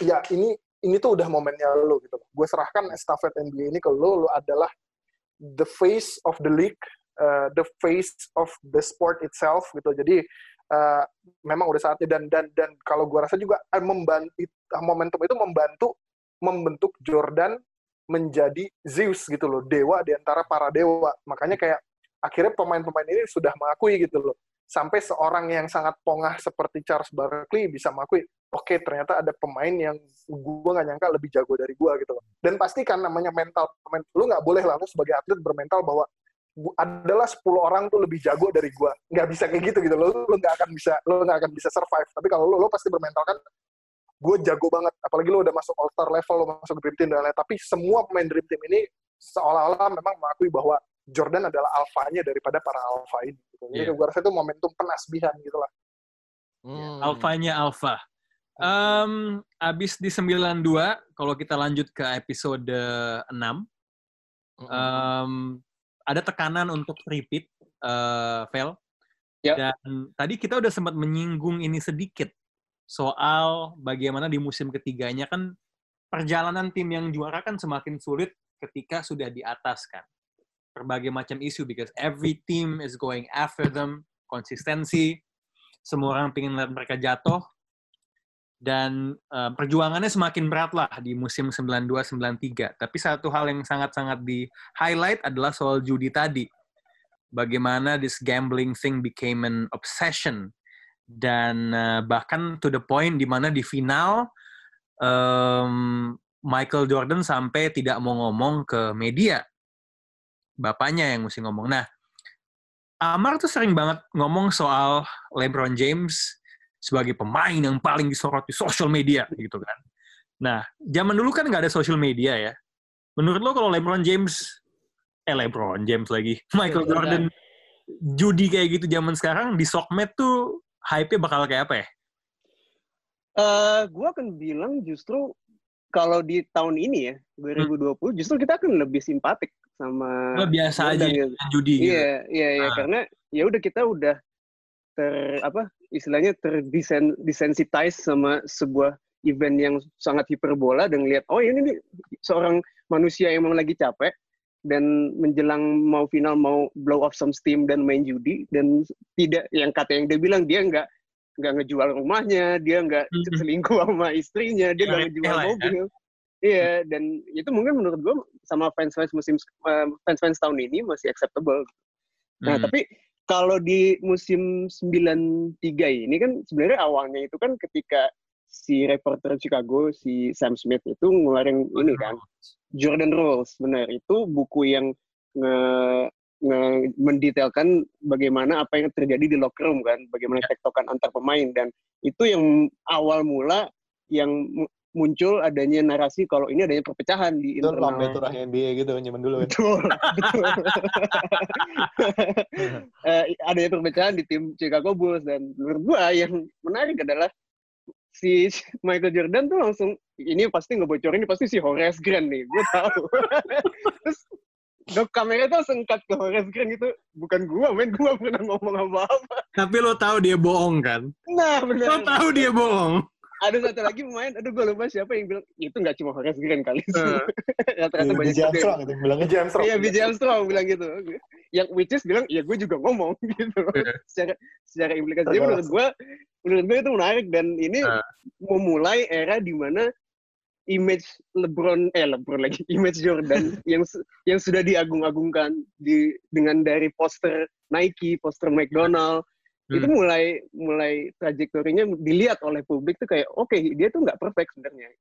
G: ya ini ini tuh udah momennya lo gitu. Gue serahkan estafet NBA ini ke lo, lo adalah the face of the league, uh, the face of the sport itself gitu. Jadi uh, memang udah saatnya dan dan dan kalau gue rasa juga uh, membantu momentum itu membantu membentuk Jordan menjadi Zeus gitu loh, dewa di antara para dewa. Makanya kayak akhirnya pemain-pemain ini sudah mengakui gitu loh. Sampai seorang yang sangat pongah seperti Charles Barkley bisa mengakui, oke okay, ternyata ada pemain yang gue nggak nyangka lebih jago dari gue gitu loh. Dan pasti kan namanya mental lu nggak boleh langsung sebagai atlet bermental bahwa adalah 10 orang tuh lebih jago dari gue. Nggak bisa kayak gitu gitu. Lo lo nggak akan bisa lo nggak akan bisa survive. Tapi kalau lo lo pasti bermental kan gue jago banget. Apalagi lo udah masuk all star level, lo masuk dream team dan lain-lain. Tapi semua pemain dream team ini seolah-olah memang mengakui bahwa Jordan adalah alfanya daripada para alfa ini. Gitu. Jadi
C: Yeah.
G: gue rasa itu momentum penasbihan gitu lah.
E: Hmm.
C: Alfanya Alfa. Um, abis di 92, kalau kita lanjut ke episode 6,
E: Hmm.
C: um, ada tekanan untuk repeat, uh, Vel.
D: Ya.
C: Dan tadi kita udah sempat menyinggung ini sedikit soal bagaimana di musim ketiganya kan perjalanan tim yang juara kan semakin sulit ketika sudah di atas kan. Berbagai macam isu because every team is going after them, konsistensi, semua orang pengen lihat mereka jatuh dan eh, perjuangannya semakin berat lah di musim 92-93. Tapi satu hal yang sangat-sangat di highlight adalah soal judi tadi. Bagaimana this gambling thing became an obsession dan eh, bahkan to the point di mana di final em, Michael Jordan sampai tidak mau ngomong ke media. Bapaknya yang mesti ngomong. Nah, Amar tuh sering banget ngomong soal LeBron James sebagai pemain yang paling disorot di social media gitu kan. Nah, zaman dulu kan nggak ada social media ya. Menurut lo kalau LeBron James, eh LeBron James lagi, (laughs) Michael Jordan judi kayak gitu zaman sekarang di Sokmed tuh hype-nya bakal kayak apa ya?
D: Eh, gue akan bilang justru kalau di tahun ini ya 2020 justru kita akan lebih simpatik sama
C: Lo biasa aja
D: Jordan gitu.
C: ya, judi gitu.
D: Iya, iya, iya.
C: Ah.
D: Karena ya udah kita udah ter apa istilahnya terdesensitize sama sebuah event yang sangat hiperbola dan lihat oh ini nih seorang manusia yang emang lagi capek dan menjelang mau final mau blow off some steam dan main judi dan tidak yang kata yang dia bilang dia nggak nggak ngejual rumahnya dia nggak
C: Mhm.
D: selingkuh sama istrinya dia nggak
C: Iya,
D: ngejual
C: ya.
D: Iya dan itu mungkin menurut gue sama fans-fans musim eh, fans-fans tahun ini masih acceptable Nah,
C: Hmm.
D: tapi kalau di musim 93 ini kan sebenarnya awalnya itu kan ketika si reporter Chicago, si Sam Smith itu ngeluarin ini kan, Jordan Rules, benar. Itu buku yang nge, nge mendetailkan bagaimana apa yang terjadi di locker room kan, bagaimana tektokan antar pemain dan itu yang awal mula yang muncul adanya narasi kalau ini adanya perpecahan di
F: Itu
D: internal
F: lambe turah NBA gitu zaman dulu kan.
D: Betul, betul. (laughs) Eh, ada yang perpecahan di tim Chicago Bulls dan menurut gua yang menarik adalah si Michael Jordan tuh langsung ini pasti ngebocorin ini pasti si Horace Grant nih, gue tahu. (laughs) Terus dok kamera tuh cut ke Horace Grant gitu, bukan gua, men gua nggak pernah ngomong apa-apa.
C: Tapi lo tahu dia bohong kan?
D: Nah,
C: Lo
D: benar.
C: tahu dia bohong.
D: Ada satu lagi pemain, aduh gue lupa siapa yang bilang itu nggak cuma Horace Grant kali.
C: Eh. (laughs)
D: Rata-rata banyak
F: BJ
D: juga yang-
F: Armstrong gitu bilangnya.
G: James Rock.
D: Iya, BJ Armstrong bilang gitu. Yang which is bilang, ya gue juga ngomong (laughs) gitu.
C: Iya.
D: secara secara implikasi. Jadi menurut gue, menurut gue itu menarik dan ini
C: Ah.
D: memulai era di mana image LeBron, eh LeBron lagi, (laughs) image Jordan yang yang sudah diagung-agungkan di dengan dari poster Nike, poster McDonald
C: Hmm.
D: itu mulai mulai trajektorinya dilihat oleh publik tuh kayak oke dia tuh nggak perfect sebenarnya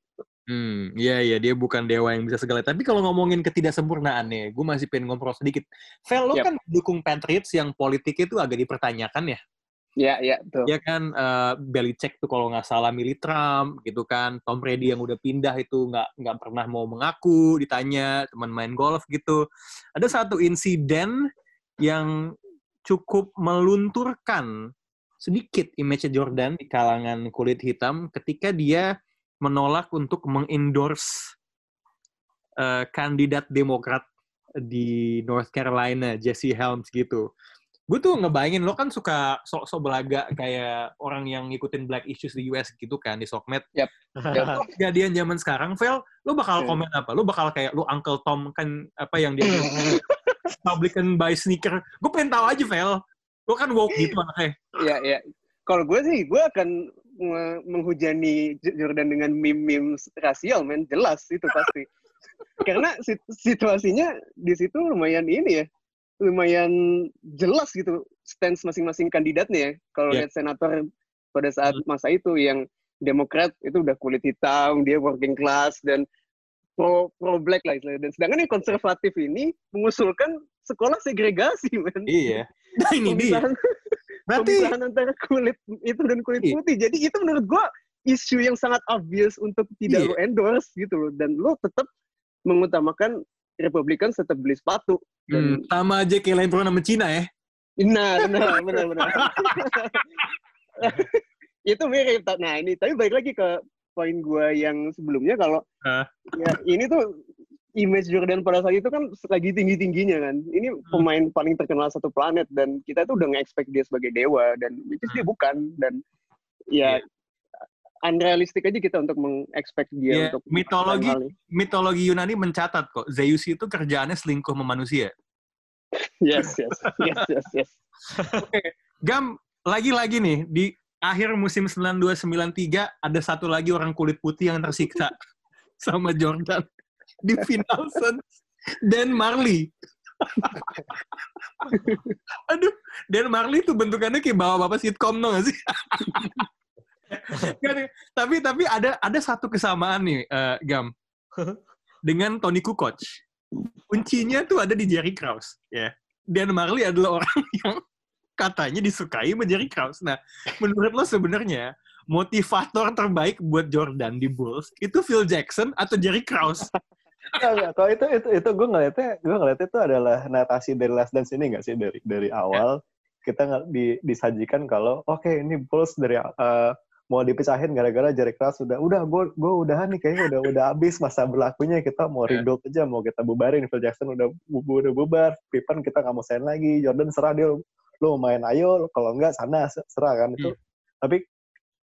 C: Hmm, iya iya dia bukan dewa yang bisa segala. Tapi kalau ngomongin ketidaksempurnaan nih, gue masih pengen ngobrol sedikit. Vel, lo
D: Yap.
C: kan dukung Patriots yang politiknya itu agak dipertanyakan ya.
D: Ya, ya, betul.
C: Ya kan eh, Belichick tuh kalau nggak salah milih Trump gitu kan. Tom Brady yang udah pindah itu nggak nggak pernah mau mengaku, ditanya teman main golf gitu. Ada satu insiden yang cukup melunturkan sedikit image Jordan di kalangan kulit hitam ketika dia menolak untuk mengendorse eh, kandidat Demokrat di North Carolina, Jesse Helms gitu gue tuh ngebayangin lo kan suka sok-sok belaga kayak orang yang ngikutin black issues di US gitu kan di Sokmed.
D: Yap.
C: Kalau kejadian zaman sekarang, Vel, lo bakal
D: Hmm.
C: komen apa? Lo bakal kayak lo Uncle Tom kan apa yang dia (laughs) Republican buy sneaker. Gue pengen tahu aja, Vel. Lo kan woke gitu anaknya.
D: Ya, ya. Kalau gue sih, gue akan me- menghujani Jordan dengan meme-meme rasial, men. Jelas itu pasti. Karena sit- situasinya di situ lumayan ini ya, lumayan jelas gitu stance masing-masing kandidatnya ya. Kalau
C: Iya.
D: lihat senator pada saat masa itu yang Demokrat itu udah kulit hitam, dia working class dan pro pro black lah istilahnya. Dan sedangkan yang konservatif ini mengusulkan sekolah segregasi, men.
C: Iya. Nah ini dia. Berarti
D: pemisahan antara kulit itu dan kulit
C: Iya.
D: putih. Jadi itu menurut gua isu yang sangat obvious untuk tidak
C: Iya.
D: lo endorse gitu loh. Dan lo tetap mengutamakan Republikan tetap beli sepatu.
C: hmm,
D: Dan,
C: sama aja kayak lain program sama Cina ya.
D: Nah, benar, benar, benar. (laughs) itu mirip. Nah ini, tapi balik lagi ke poin gua yang sebelumnya kalau
C: Hah?
D: ya ini tuh image Jordan pada saat itu kan lagi tinggi-tingginya kan. Ini
C: Hmm.
D: pemain paling terkenal satu planet dan kita tuh udah nge-expect dia sebagai dewa dan which is dia bukan dan ya
C: Hmm. Iya.
D: unrealistic aja kita untuk meng-expect dia
C: Iya,
D: untuk
C: mitologi-. Mitologi Yunani mencatat kok, Zeus itu kerjaannya selingkuh sama manusia.
D: Yes, yes, yes, yes, yes. (laughs)
C: Gam, lagi-lagi nih, di akhir musim 92-93, ada satu lagi orang kulit putih yang tersiksa (laughs) sama Jordan. Di final Suns, Dan Marley. (laughs) Aduh, Dan Marley tuh bentukannya kayak bawa-bapak sitcom, no gak sih? (laughs) Tapi tapi ada ada satu kesamaan nih, eh, Gam. Dengan Tony Kukoc. Kuncinya tuh ada di Jerry Krause. Ya. Dan Marley adalah orang yang katanya disukai Jerry Krause. Nah, menurut lo sebenarnya motivator terbaik buat Jordan di Bulls itu Phil Jackson atau Jerry Krause? (laughs)
F: Enggak, enggak. Kalau itu itu itu gue ngeliatnya gue ngeliatnya itu adalah natasi dari Last Dance ini nggak sih dari dari awal kita di, disajikan kalau oke ini Bulls dari eh, mau dipisahin gara-gara Jerry Krause udah udah gue gue udahan nih kayaknya udah udah habis masa berlakunya kita mau
C: Ya.
F: rebuild aja mau kita bubarin Phil Jackson udah udah bubar Pippen kita nggak mau sign lagi Jordan serah dia lu mau main ayo kalau enggak sana serah kan itu tapi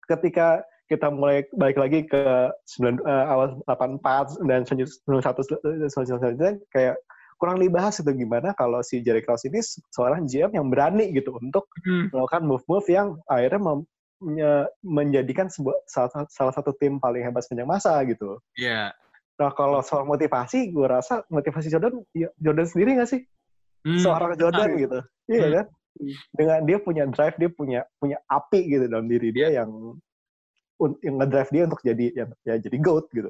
F: ketika kita mulai balik lagi ke 9, eh, awal 84 dan 91 selanjutnya kayak kurang dibahas itu gimana kalau si Jerry Krause ini se- seorang GM yang berani gitu untuk
C: Hmm.
F: melakukan move-move yang akhirnya mem- menjadikan sebuah salah, satu- salah satu tim paling hebat sepanjang masa gitu.
C: Iya.
F: Nah kalau soal motivasi, gue rasa motivasi Jordan, ya Jordan sendiri nggak sih?
C: Hmm.
F: Seorang Jordan
D: Ah.
F: gitu, iya
C: Hmm.
F: kan? Dengan dia punya drive, dia punya punya api gitu dalam diri dia yang un- yang ngedrive dia untuk jadi ya, ya jadi goat gitu.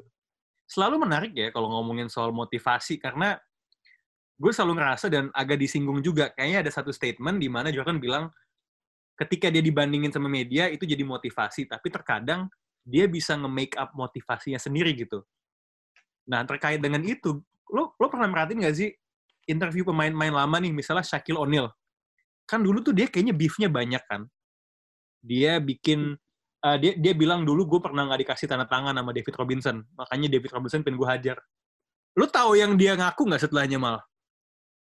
C: Selalu menarik ya kalau ngomongin soal motivasi karena gue selalu ngerasa dan agak disinggung juga kayaknya ada satu statement di mana Jordan bilang ketika dia dibandingin sama media itu jadi motivasi tapi terkadang dia bisa nge-make up motivasinya sendiri gitu. Nah, terkait dengan itu, lo lo pernah merhatiin nggak sih interview pemain-pemain lama nih, misalnya Shaquille O'Neal. Kan dulu tuh dia kayaknya beef-nya banyak kan. Dia bikin eh, dia dia bilang dulu gue pernah nggak dikasih tanda tangan sama David Robinson, makanya David Robinson pengen gue hajar. Lo tahu yang dia ngaku nggak setelahnya mal?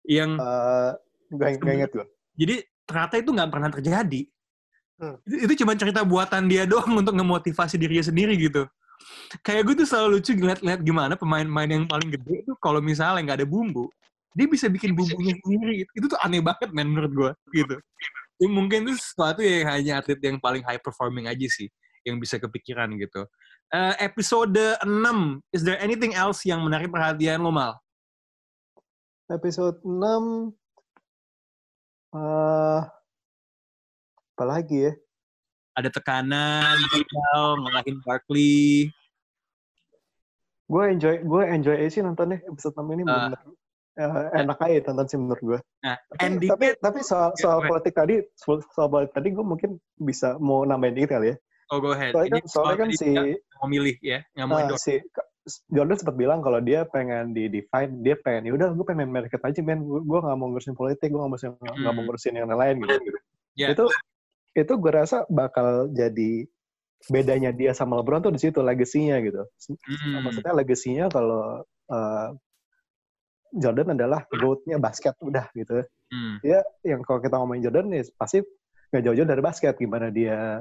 C: Yang
F: Eh gak, gak inget gue.
C: jadi ternyata itu nggak pernah terjadi.
G: Hmm.
C: Itu, itu cuma cerita buatan dia doang (laughs) untuk ngemotivasi dirinya sendiri gitu. Kayak gue tuh selalu lucu ngeliat-ngeliat gimana pemain-pemain yang paling gede itu kalau misalnya nggak ada bumbu, dia bisa bikin bumbunya sendiri. Itu, itu tuh aneh banget men menurut gue gitu. Ya, mungkin itu sesuatu yang hanya atlet yang paling high performing aja sih yang bisa kepikiran gitu. Eh, episode 6, is there anything else yang menarik perhatian lo, Mal?
F: Episode 6 eh apa lagi ya?
C: Ada tekanan, gagal, ngalahin Barkley,
F: Gue enjoy gue enjoy aja sih nontonnya episode 6 ini bener eh, enak aja tonton sih menurut gue.
C: Nah,
F: Tapi, tapi, tapi soal,
C: Ya,
F: soal
C: ahead.
F: politik tadi, soal, soal politik tadi gue mungkin bisa mau nambahin dikit kali ya.
C: oh go ahead.
F: Soalnya
C: Ini
F: kan, soalnya kan
C: tadi
F: si
C: mau milih ya, nggak mau endorse.
F: si Jordan sempat bilang kalau dia pengen di define, dia pengen ya udah gue pengen main market aja men, gue nggak mau ngurusin politik, gue nggak mau ngurusin nggak mau
C: Hmm.
F: ngurusin yang lain gitu.
C: Ya.
F: Itu itu gue rasa bakal jadi bedanya dia sama LeBron tuh di situ legasinya gitu.
C: Hmm.
F: Maksudnya legasinya kalau uh, Jordan adalah goat-nya basket udah gitu.
C: Hmm.
F: Dia yang kalau kita ngomongin Jordan ya pasti nggak jauh-jauh dari basket gimana dia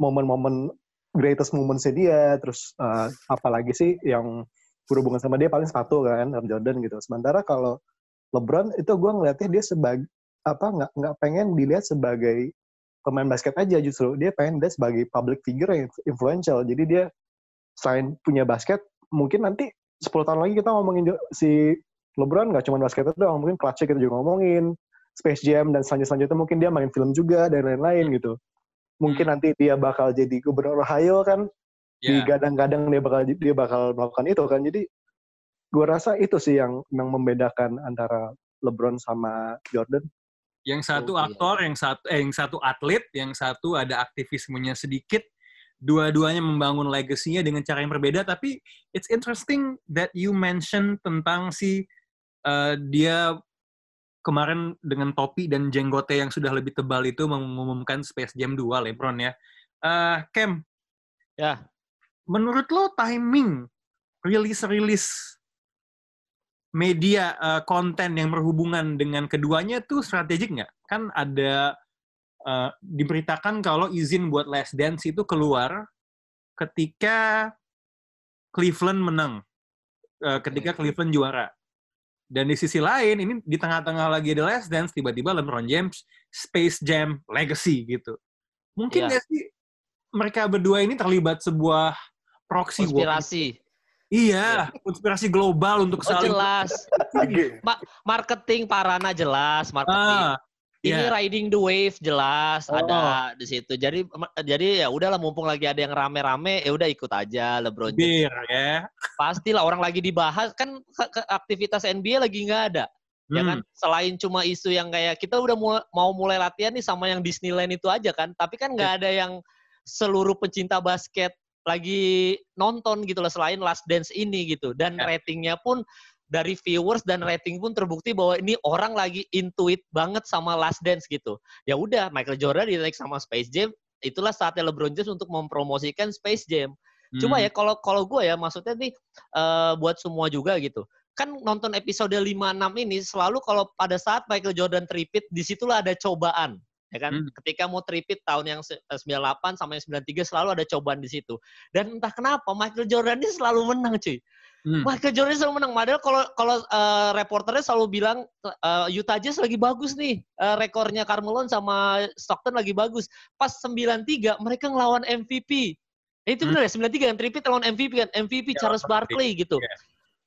F: momen-momen greatest moments dia terus uh, apalagi sih yang berhubungan sama dia paling sepatu kan Jordan gitu. Sementara kalau LeBron itu gue ngeliatnya dia sebagai apa nggak nggak pengen dilihat sebagai pemain basket aja justru dia pengen dia sebagai public figure yang influential. Jadi dia selain punya basket mungkin nanti 10 tahun lagi kita ngomongin si LeBron nggak cuma basket doang, mungkin clutch kita juga ngomongin Space Jam dan selanjutnya selanjutnya mungkin dia main film juga dan lain-lain gitu. Mungkin nanti dia bakal jadi gubernur Ohio kan,
C: Ya.
F: digadang-gadang dia bakal dia bakal melakukan itu kan. Jadi gue rasa itu sih yang yang membedakan antara LeBron sama Jordan.
C: Yang satu aktor, yang satu eh, yang satu atlet, yang satu ada aktivismenya sedikit. Dua-duanya membangun legasinya dengan cara yang berbeda. Tapi it's interesting that you mention tentang si eh, dia kemarin dengan topi dan jenggote yang sudah lebih tebal itu mengumumkan Space Jam 2 LeBron ya. Eh Kem,
E: Ya.
C: menurut lo timing rilis-rilis media eh, konten yang berhubungan dengan keduanya tuh strategik nggak? Kan ada eh, diberitakan kalau izin buat Last Dance itu keluar ketika Cleveland menang, Eh, ketika Cleveland juara. Dan di sisi lain, ini di tengah-tengah lagi ada Last Dance, tiba-tiba LeBron James, Space Jam, Legacy gitu. Mungkin nggak sih mereka berdua ini terlibat sebuah proxy war?
E: Konspirasi.
C: Iya, konspirasi global untuk
E: Oh
C: saling
E: jelas.
G: Oke.
E: Marketing Parana jelas, marketing.
C: Ah,
E: Ini
C: iya.
E: riding the wave jelas
C: Oh.
E: ada di situ. Jadi jadi ya udahlah mumpung lagi ada yang rame-rame ya udah ikut aja LeBron James.
C: bir ya.
E: Pastilah orang lagi dibahas kan aktivitas NBA lagi nggak ada. Ya kan?
C: Hmm,
E: Selain cuma isu yang kayak kita udah mu- mau mulai latihan nih sama yang Disneyland itu aja kan. Tapi kan nggak ada yang seluruh pencinta basket lagi nonton gitu loh selain Last Dance ini gitu. Dan
C: Ya.
E: ratingnya pun dari viewers dan rating pun terbukti bahwa ini orang lagi intuit banget sama Last Dance gitu. Ya udah Michael Jordan ditarik sama Space Jam, itulah saatnya LeBron James untuk mempromosikan Space Jam. Cuma
C: hmm.
E: ya kalau kalau gue ya maksudnya nih eh, buat semua juga gitu. Kan nonton episode 5 6 ini selalu kalau pada saat Michael Jordan tripit di situlah ada cobaan. Ya kan?
C: Hmm.
E: Ketika mau tripit tahun yang se- eh, 98 sampai 93 selalu ada cobaan di situ. Dan entah kenapa Michael Jordan ini selalu menang, cuy.
C: Hmm.
E: Michael Jordan selalu menang. Padahal kalau kalau eh, reporternya selalu bilang eh, Utah Jazz lagi bagus nih. Eh, rekornya Carmelo sama Stockton lagi bagus. Pas 93 mereka ngelawan MVP. Eh, itu
C: Hmm.
E: benar ya 93 yang tripit lawan MVP kan. MVP
C: Ya,
E: Charles
C: Barkley.
E: Gitu.
C: Iya.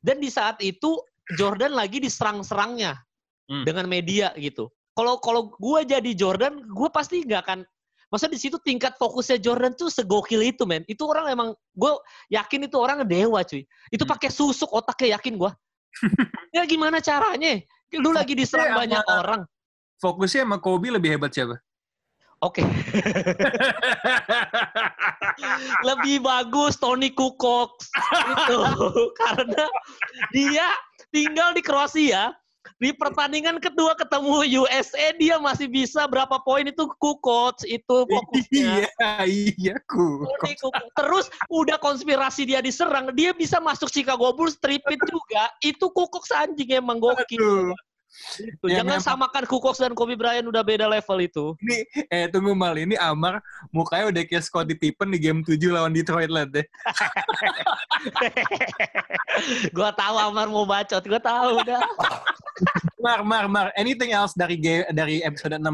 E: Dan di saat itu Jordan lagi diserang-serangnya
C: Hmm.
E: dengan media gitu. Kalau kalau gue jadi Jordan, gue pasti nggak akan Masa di situ tingkat fokusnya Jordan tuh segokil itu, men. Itu orang emang gue yakin itu orang dewa, cuy. Itu
C: Hmm.
E: pakai susuk otaknya yakin gue. (laughs) ya gimana caranya? Lu lagi diserang banyak orang.
C: Fokusnya sama Kobe lebih hebat siapa?
E: Oke. (laughs) Lebih bagus Tony Kukoc itu (laughs) karena dia tinggal di Kroasia di pertandingan kedua ketemu USA dia masih bisa berapa poin itu Kukoc itu fokusnya. (laughs)
C: iya, iya, ku.
E: Terus udah konspirasi dia diserang, dia bisa masuk Chicago Bulls tripit juga. Itu Kukoc anjing emang gokil.
C: Aduh.
E: Itu.
C: Ya,
E: Jangan
C: memang.
E: samakan Kukoc dan Kobe Bryant udah beda level itu.
C: Ini, eh tunggu mal, ini Amar mukanya udah kayak Scottie Pippen di game 7 lawan Detroit liat deh. (laughs)
E: gua tahu Amar mau bacot, gua tahu udah. (laughs)
C: Mar, Mar, Mar, anything else dari ga- dari episode 6?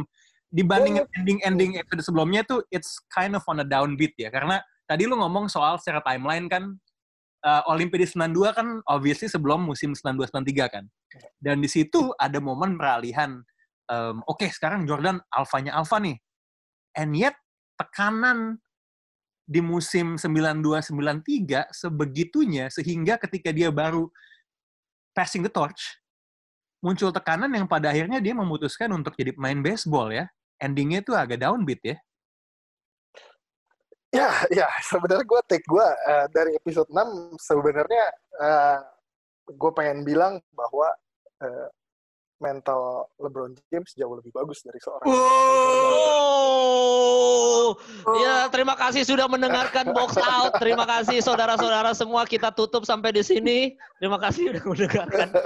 C: Dibandingin ending-ending episode sebelumnya tuh, it's kind of on a downbeat ya. Karena tadi lu ngomong soal secara timeline kan, uh, Olimpiade 92 kan obviously sebelum musim 92-93 kan. Dan di situ ada momen peralihan, um, oke sekarang Jordan alfanya alfa nih. And yet, tekanan di musim 92-93 sebegitunya sehingga ketika dia baru passing the torch, muncul tekanan yang pada akhirnya dia memutuskan untuk jadi pemain baseball ya. Endingnya tuh agak downbeat ya.
G: Ya, ya sebenarnya gue take gue uh, dari episode 6 sebenarnya uh, gue pengen bilang bahwa uh, mental LeBron James jauh lebih bagus dari seorang.
E: Oh, ya terima kasih sudah mendengarkan box out. Terima kasih saudara-saudara semua kita tutup sampai di sini. Terima kasih sudah mendengarkan. (laughs)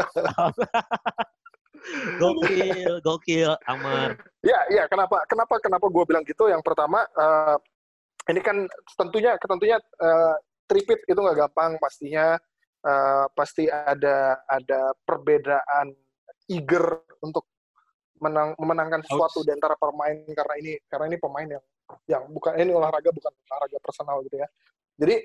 E: gokil, gokil, Amar.
G: Ya, ya. Kenapa, kenapa, kenapa gue bilang gitu? Yang pertama, uh, ini kan tentunya, tentunya uh, tripit itu nggak gampang pastinya. Uh, pasti ada ada perbedaan eager untuk menang, memenangkan sesuatu di antara pemain karena ini karena ini pemain yang yang bukan ini olahraga bukan olahraga personal gitu ya. Jadi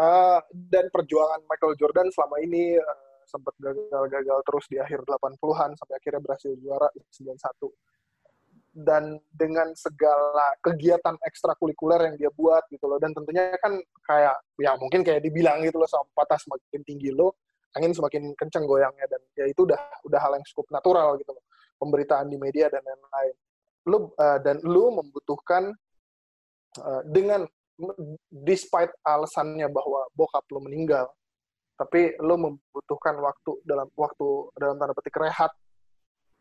G: uh, (clears throat) dan perjuangan Michael Jordan selama ini uh, sempat gagal-gagal terus di akhir 80-an sampai akhirnya berhasil juara 91 dan dengan segala kegiatan ekstrakurikuler yang dia buat gitu loh. Dan tentunya kan kayak ya mungkin kayak dibilang gitu loh sama patah semakin tinggi lo angin semakin kenceng goyangnya dan ya itu udah udah hal yang cukup natural gitu loh. Pemberitaan di media dan lain-lain. Lu uh, dan lu membutuhkan uh, dengan despite alasannya bahwa bokap lu meninggal tapi lu membutuhkan waktu dalam waktu dalam tanda petik rehat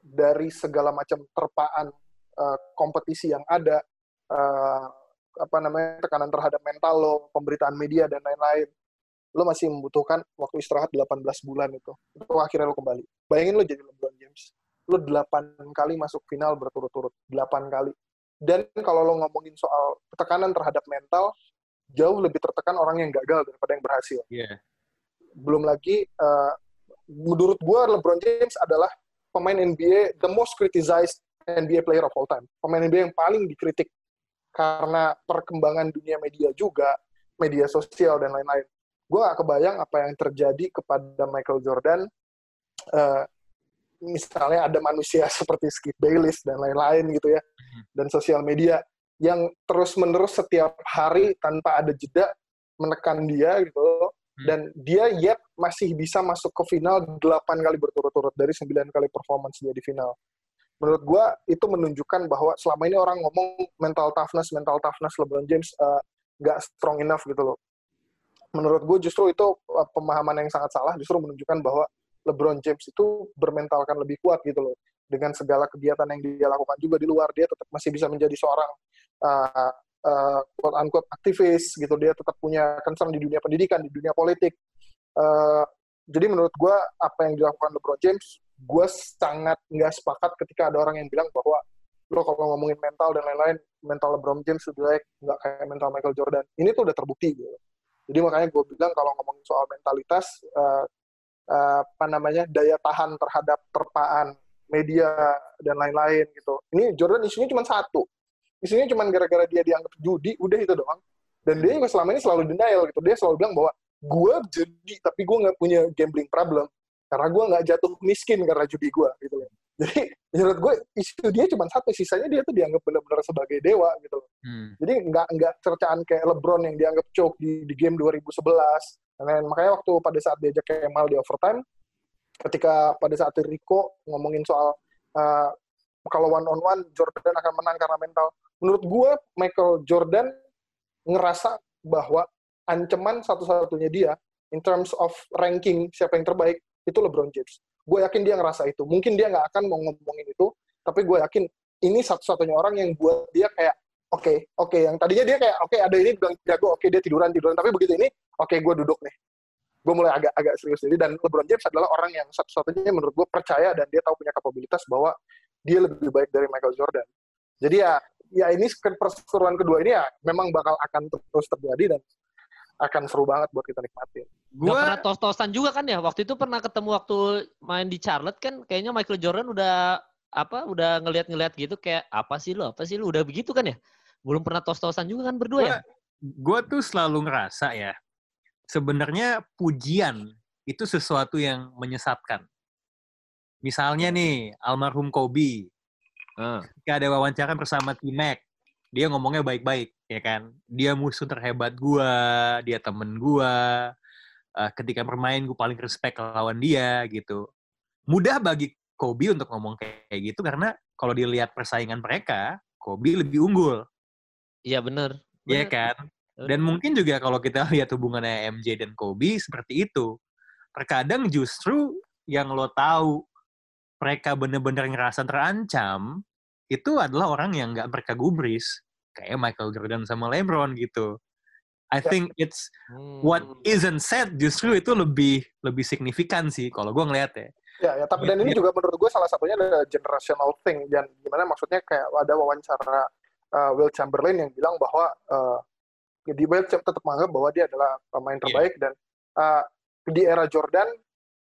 G: dari segala macam terpaan uh, kompetisi yang ada, uh, apa namanya tekanan terhadap mental lo, pemberitaan media dan lain-lain, lo masih membutuhkan waktu istirahat 18 bulan itu. Itu akhirnya lo kembali. Bayangin lo jadi LeBron James, lo 8 kali masuk final berturut-turut, 8 kali. Dan kalau lo ngomongin soal tekanan terhadap mental, jauh lebih tertekan orang yang gagal daripada yang berhasil.
C: Yeah.
G: Belum lagi, uh, menurut gue LeBron James adalah pemain NBA the most criticized NBA player of all time. Pemain NBA yang paling dikritik karena perkembangan dunia media juga, media sosial dan lain-lain. Gue gak kebayang apa yang terjadi kepada Michael Jordan. Uh, misalnya ada manusia (laughs) seperti Skip Bayless dan lain-lain gitu ya, dan sosial media yang terus-menerus setiap hari tanpa ada jeda menekan dia gitu. Dan dia yet masih bisa masuk ke final 8 kali berturut-turut dari 9 kali performance dia di final menurut gue itu menunjukkan bahwa selama ini orang ngomong mental toughness, mental toughness LeBron James uh, strong enough gitu loh. Menurut gue justru itu uh, pemahaman yang sangat salah, justru menunjukkan bahwa LeBron James itu bermentalkan lebih kuat gitu loh. Dengan segala kegiatan yang dia lakukan juga di luar, dia tetap masih bisa menjadi seorang uh, uh, quote unquote aktivis gitu. Dia tetap punya concern di dunia pendidikan, di dunia politik. Uh, jadi menurut gue apa yang dilakukan LeBron James gue sangat nggak sepakat ketika ada orang yang bilang bahwa lo kalau ngomongin mental dan lain-lain, mental LeBron James baik nggak kayak mental Michael Jordan. Ini tuh udah terbukti gitu. Jadi makanya gue bilang kalau ngomongin soal mentalitas, uh, uh, apa namanya daya tahan terhadap terpaan media dan lain-lain gitu. Ini Jordan isunya cuma satu. Isunya cuma gara-gara dia dianggap judi, udah itu doang. Dan dia juga selama ini selalu denial gitu. Dia selalu bilang bahwa gue judi, tapi gue nggak punya gambling problem karena gue nggak jatuh miskin karena judi gue gitu loh. Jadi menurut gue isu dia cuma satu sisanya dia tuh dianggap benar-benar sebagai dewa gitu loh. Hmm. jadi nggak nggak cercaan kayak LeBron yang dianggap choke di, di game 2011 dan makanya waktu pada saat diajak Kemal di overtime ketika pada saat Rico ngomongin soal uh, kalau one on one Jordan akan menang karena mental. Menurut gue Michael Jordan ngerasa bahwa ancaman satu-satunya dia in terms of ranking siapa yang terbaik itu LeBron James. Gue yakin dia ngerasa itu. Mungkin dia nggak akan mau ngomongin itu, tapi gue yakin ini satu-satunya orang yang buat dia kayak oke, okay, oke. Okay. Yang tadinya dia kayak oke okay, ada ini bilang jago, oke okay, dia tiduran tiduran, tapi begitu ini oke okay, gue duduk nih. Gue mulai agak agak serius jadi dan LeBron James adalah orang yang satu-satunya menurut gue percaya dan dia tahu punya kapabilitas bahwa dia lebih baik dari Michael Jordan. Jadi ya ya ini perseteruan kedua ini ya memang bakal akan terus terjadi dan akan seru banget buat kita nikmatin.
E: Gua Gak pernah tos-tosan juga kan ya. Waktu itu pernah ketemu waktu main di Charlotte kan kayaknya Michael Jordan udah apa udah ngeliat-ngeliat gitu kayak apa sih lo apa sih lo udah begitu kan ya? Belum pernah tos-tosan juga kan berdua
C: gua,
E: ya
C: gue tuh selalu ngerasa ya sebenarnya pujian itu sesuatu yang menyesatkan. Misalnya nih almarhum Kobe. Uh. ketika ada wawancara bersama T-Mac dia ngomongnya baik-baik ya kan dia musuh terhebat gua dia temen gua uh, ketika bermain gue paling respect lawan dia gitu mudah bagi Kobe untuk ngomong kayak gitu karena kalau dilihat persaingan mereka, Kobe lebih unggul,
E: Iya bener.
C: ya
E: Bener.
C: kan? Dan mungkin juga kalau kita (laughs) lihat hubungannya MJ dan Kobe seperti itu. Terkadang justru yang lo tahu mereka bener-bener ngerasa terancam, itu adalah orang yang nggak mereka gubris. Kayak Michael Jordan sama LeBron gitu. I
G: Ya.
C: think it's
E: Hmm.
C: what isn't said justru itu lebih lebih signifikan sih kalau gue ngeliat ya.
G: Ya, ya, tapi dan ini juga menurut gue salah satunya adalah generational thing. Dan gimana maksudnya kayak ada wawancara uh, Will Chamberlain yang bilang bahwa uh, di Will tetap menganggap bahwa dia adalah pemain terbaik dan uh, di era Jordan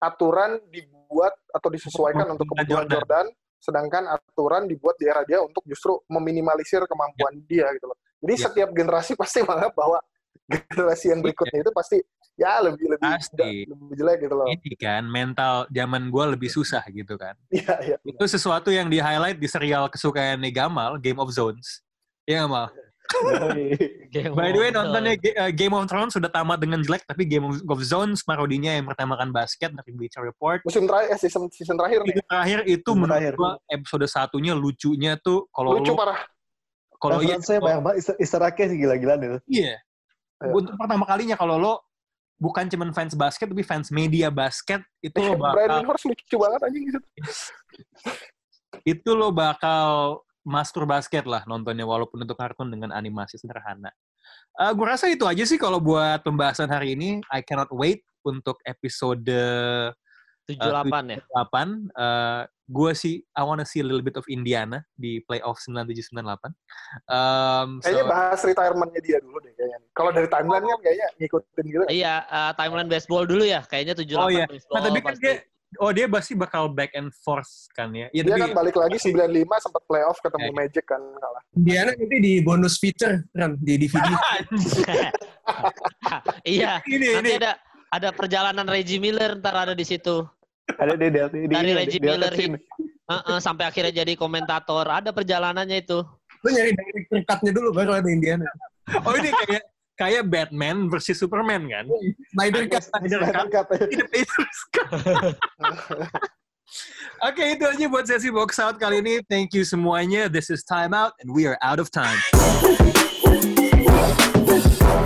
G: aturan dibuat atau disesuaikan untuk kebutuhan
C: Jordan.
G: Jordan, sedangkan aturan dibuat di era dia untuk justru meminimalisir kemampuan dia gitu loh. Jadi
C: Ya.
G: setiap generasi (laughs) pasti menganggap bahwa generasi yang berikutnya itu pasti ya lebih lebih
C: Pasti.
G: lebih jelek gitu loh.
C: Ini kan mental zaman gue lebih susah gitu kan. (laughs)
G: Iya, iya.
C: Itu sesuatu yang di highlight di serial kesukaan Gamal, Game of Zones. Iya nggak, Mal?
E: Game
C: By the way, nontonnya Ga- uh, Game of Thrones sudah tamat dengan jelek, tapi Game of Zones parodinya yang pertamakan basket dari Bleacher Report.
G: Musim terakhir, eh, season, season terakhir nih.
C: Itu terakhir itu
F: Yang
C: menurut
F: terakhir.
C: gua episode satunya lucunya tuh kalau
G: Lucu
C: lu
G: parah.
C: kalau iya
F: saya banyak banget Easter, egg-nya sih gila-gilaan itu.
C: iya.
G: Iya.
C: Untuk pertama kalinya kalau lo bukan cuman fans basket tapi fans media basket itu lo
G: Brian
C: bakal
G: Windhorst lucu banget anjing gitu.
C: itu lo bakal master basket lah nontonnya walaupun untuk kartun dengan animasi sederhana. Eh gue rasa itu aja sih kalau buat pembahasan hari ini. I cannot wait untuk episode
E: 78 ya.
C: 8. Eh gue sih I wanna see a little bit of Indiana di playoff 9798. Um, so,
G: Kayaknya bahas retirement-nya dia dulu deh kayaknya. Kalau dari timeline kan kayaknya ngikutin gitu.
E: Iya, eh, timeline baseball dulu ya. Kayaknya 78
C: Oh iya.
E: baseball
C: nah, tapi kan
E: pasti.
C: dia oh dia pasti bakal back and forth kan ya. Iya
G: Dia
C: tapi
G: kan balik lagi 95 sempat playoff ketemu
C: Iya.
G: Magic kan kalah.
A: Indiana nanti di bonus feature kan di DVD. (laughs) (laughs)
E: iya,
C: ini
E: nanti
C: ini
E: ada ada perjalanan Reggie Miller ntar ada di situ.
F: Ada di Delta di
E: Dari Reggie
F: di
E: Miller
F: sini.
E: Heeh, sampai akhirnya jadi komentator. Ada perjalanannya itu.
A: Lu nyari director cut-nya dulu baru ada Indiana.
C: oh ini kayak kayak Batman versus Superman kan.
A: Snyder cut.
C: Snyder Cut.
G: Cut.
C: Ini Patriots Cup. Oke, itu aja buat sesi box out kali ini. Thank you semuanya. This is Time Out and we are out of time. (laughs)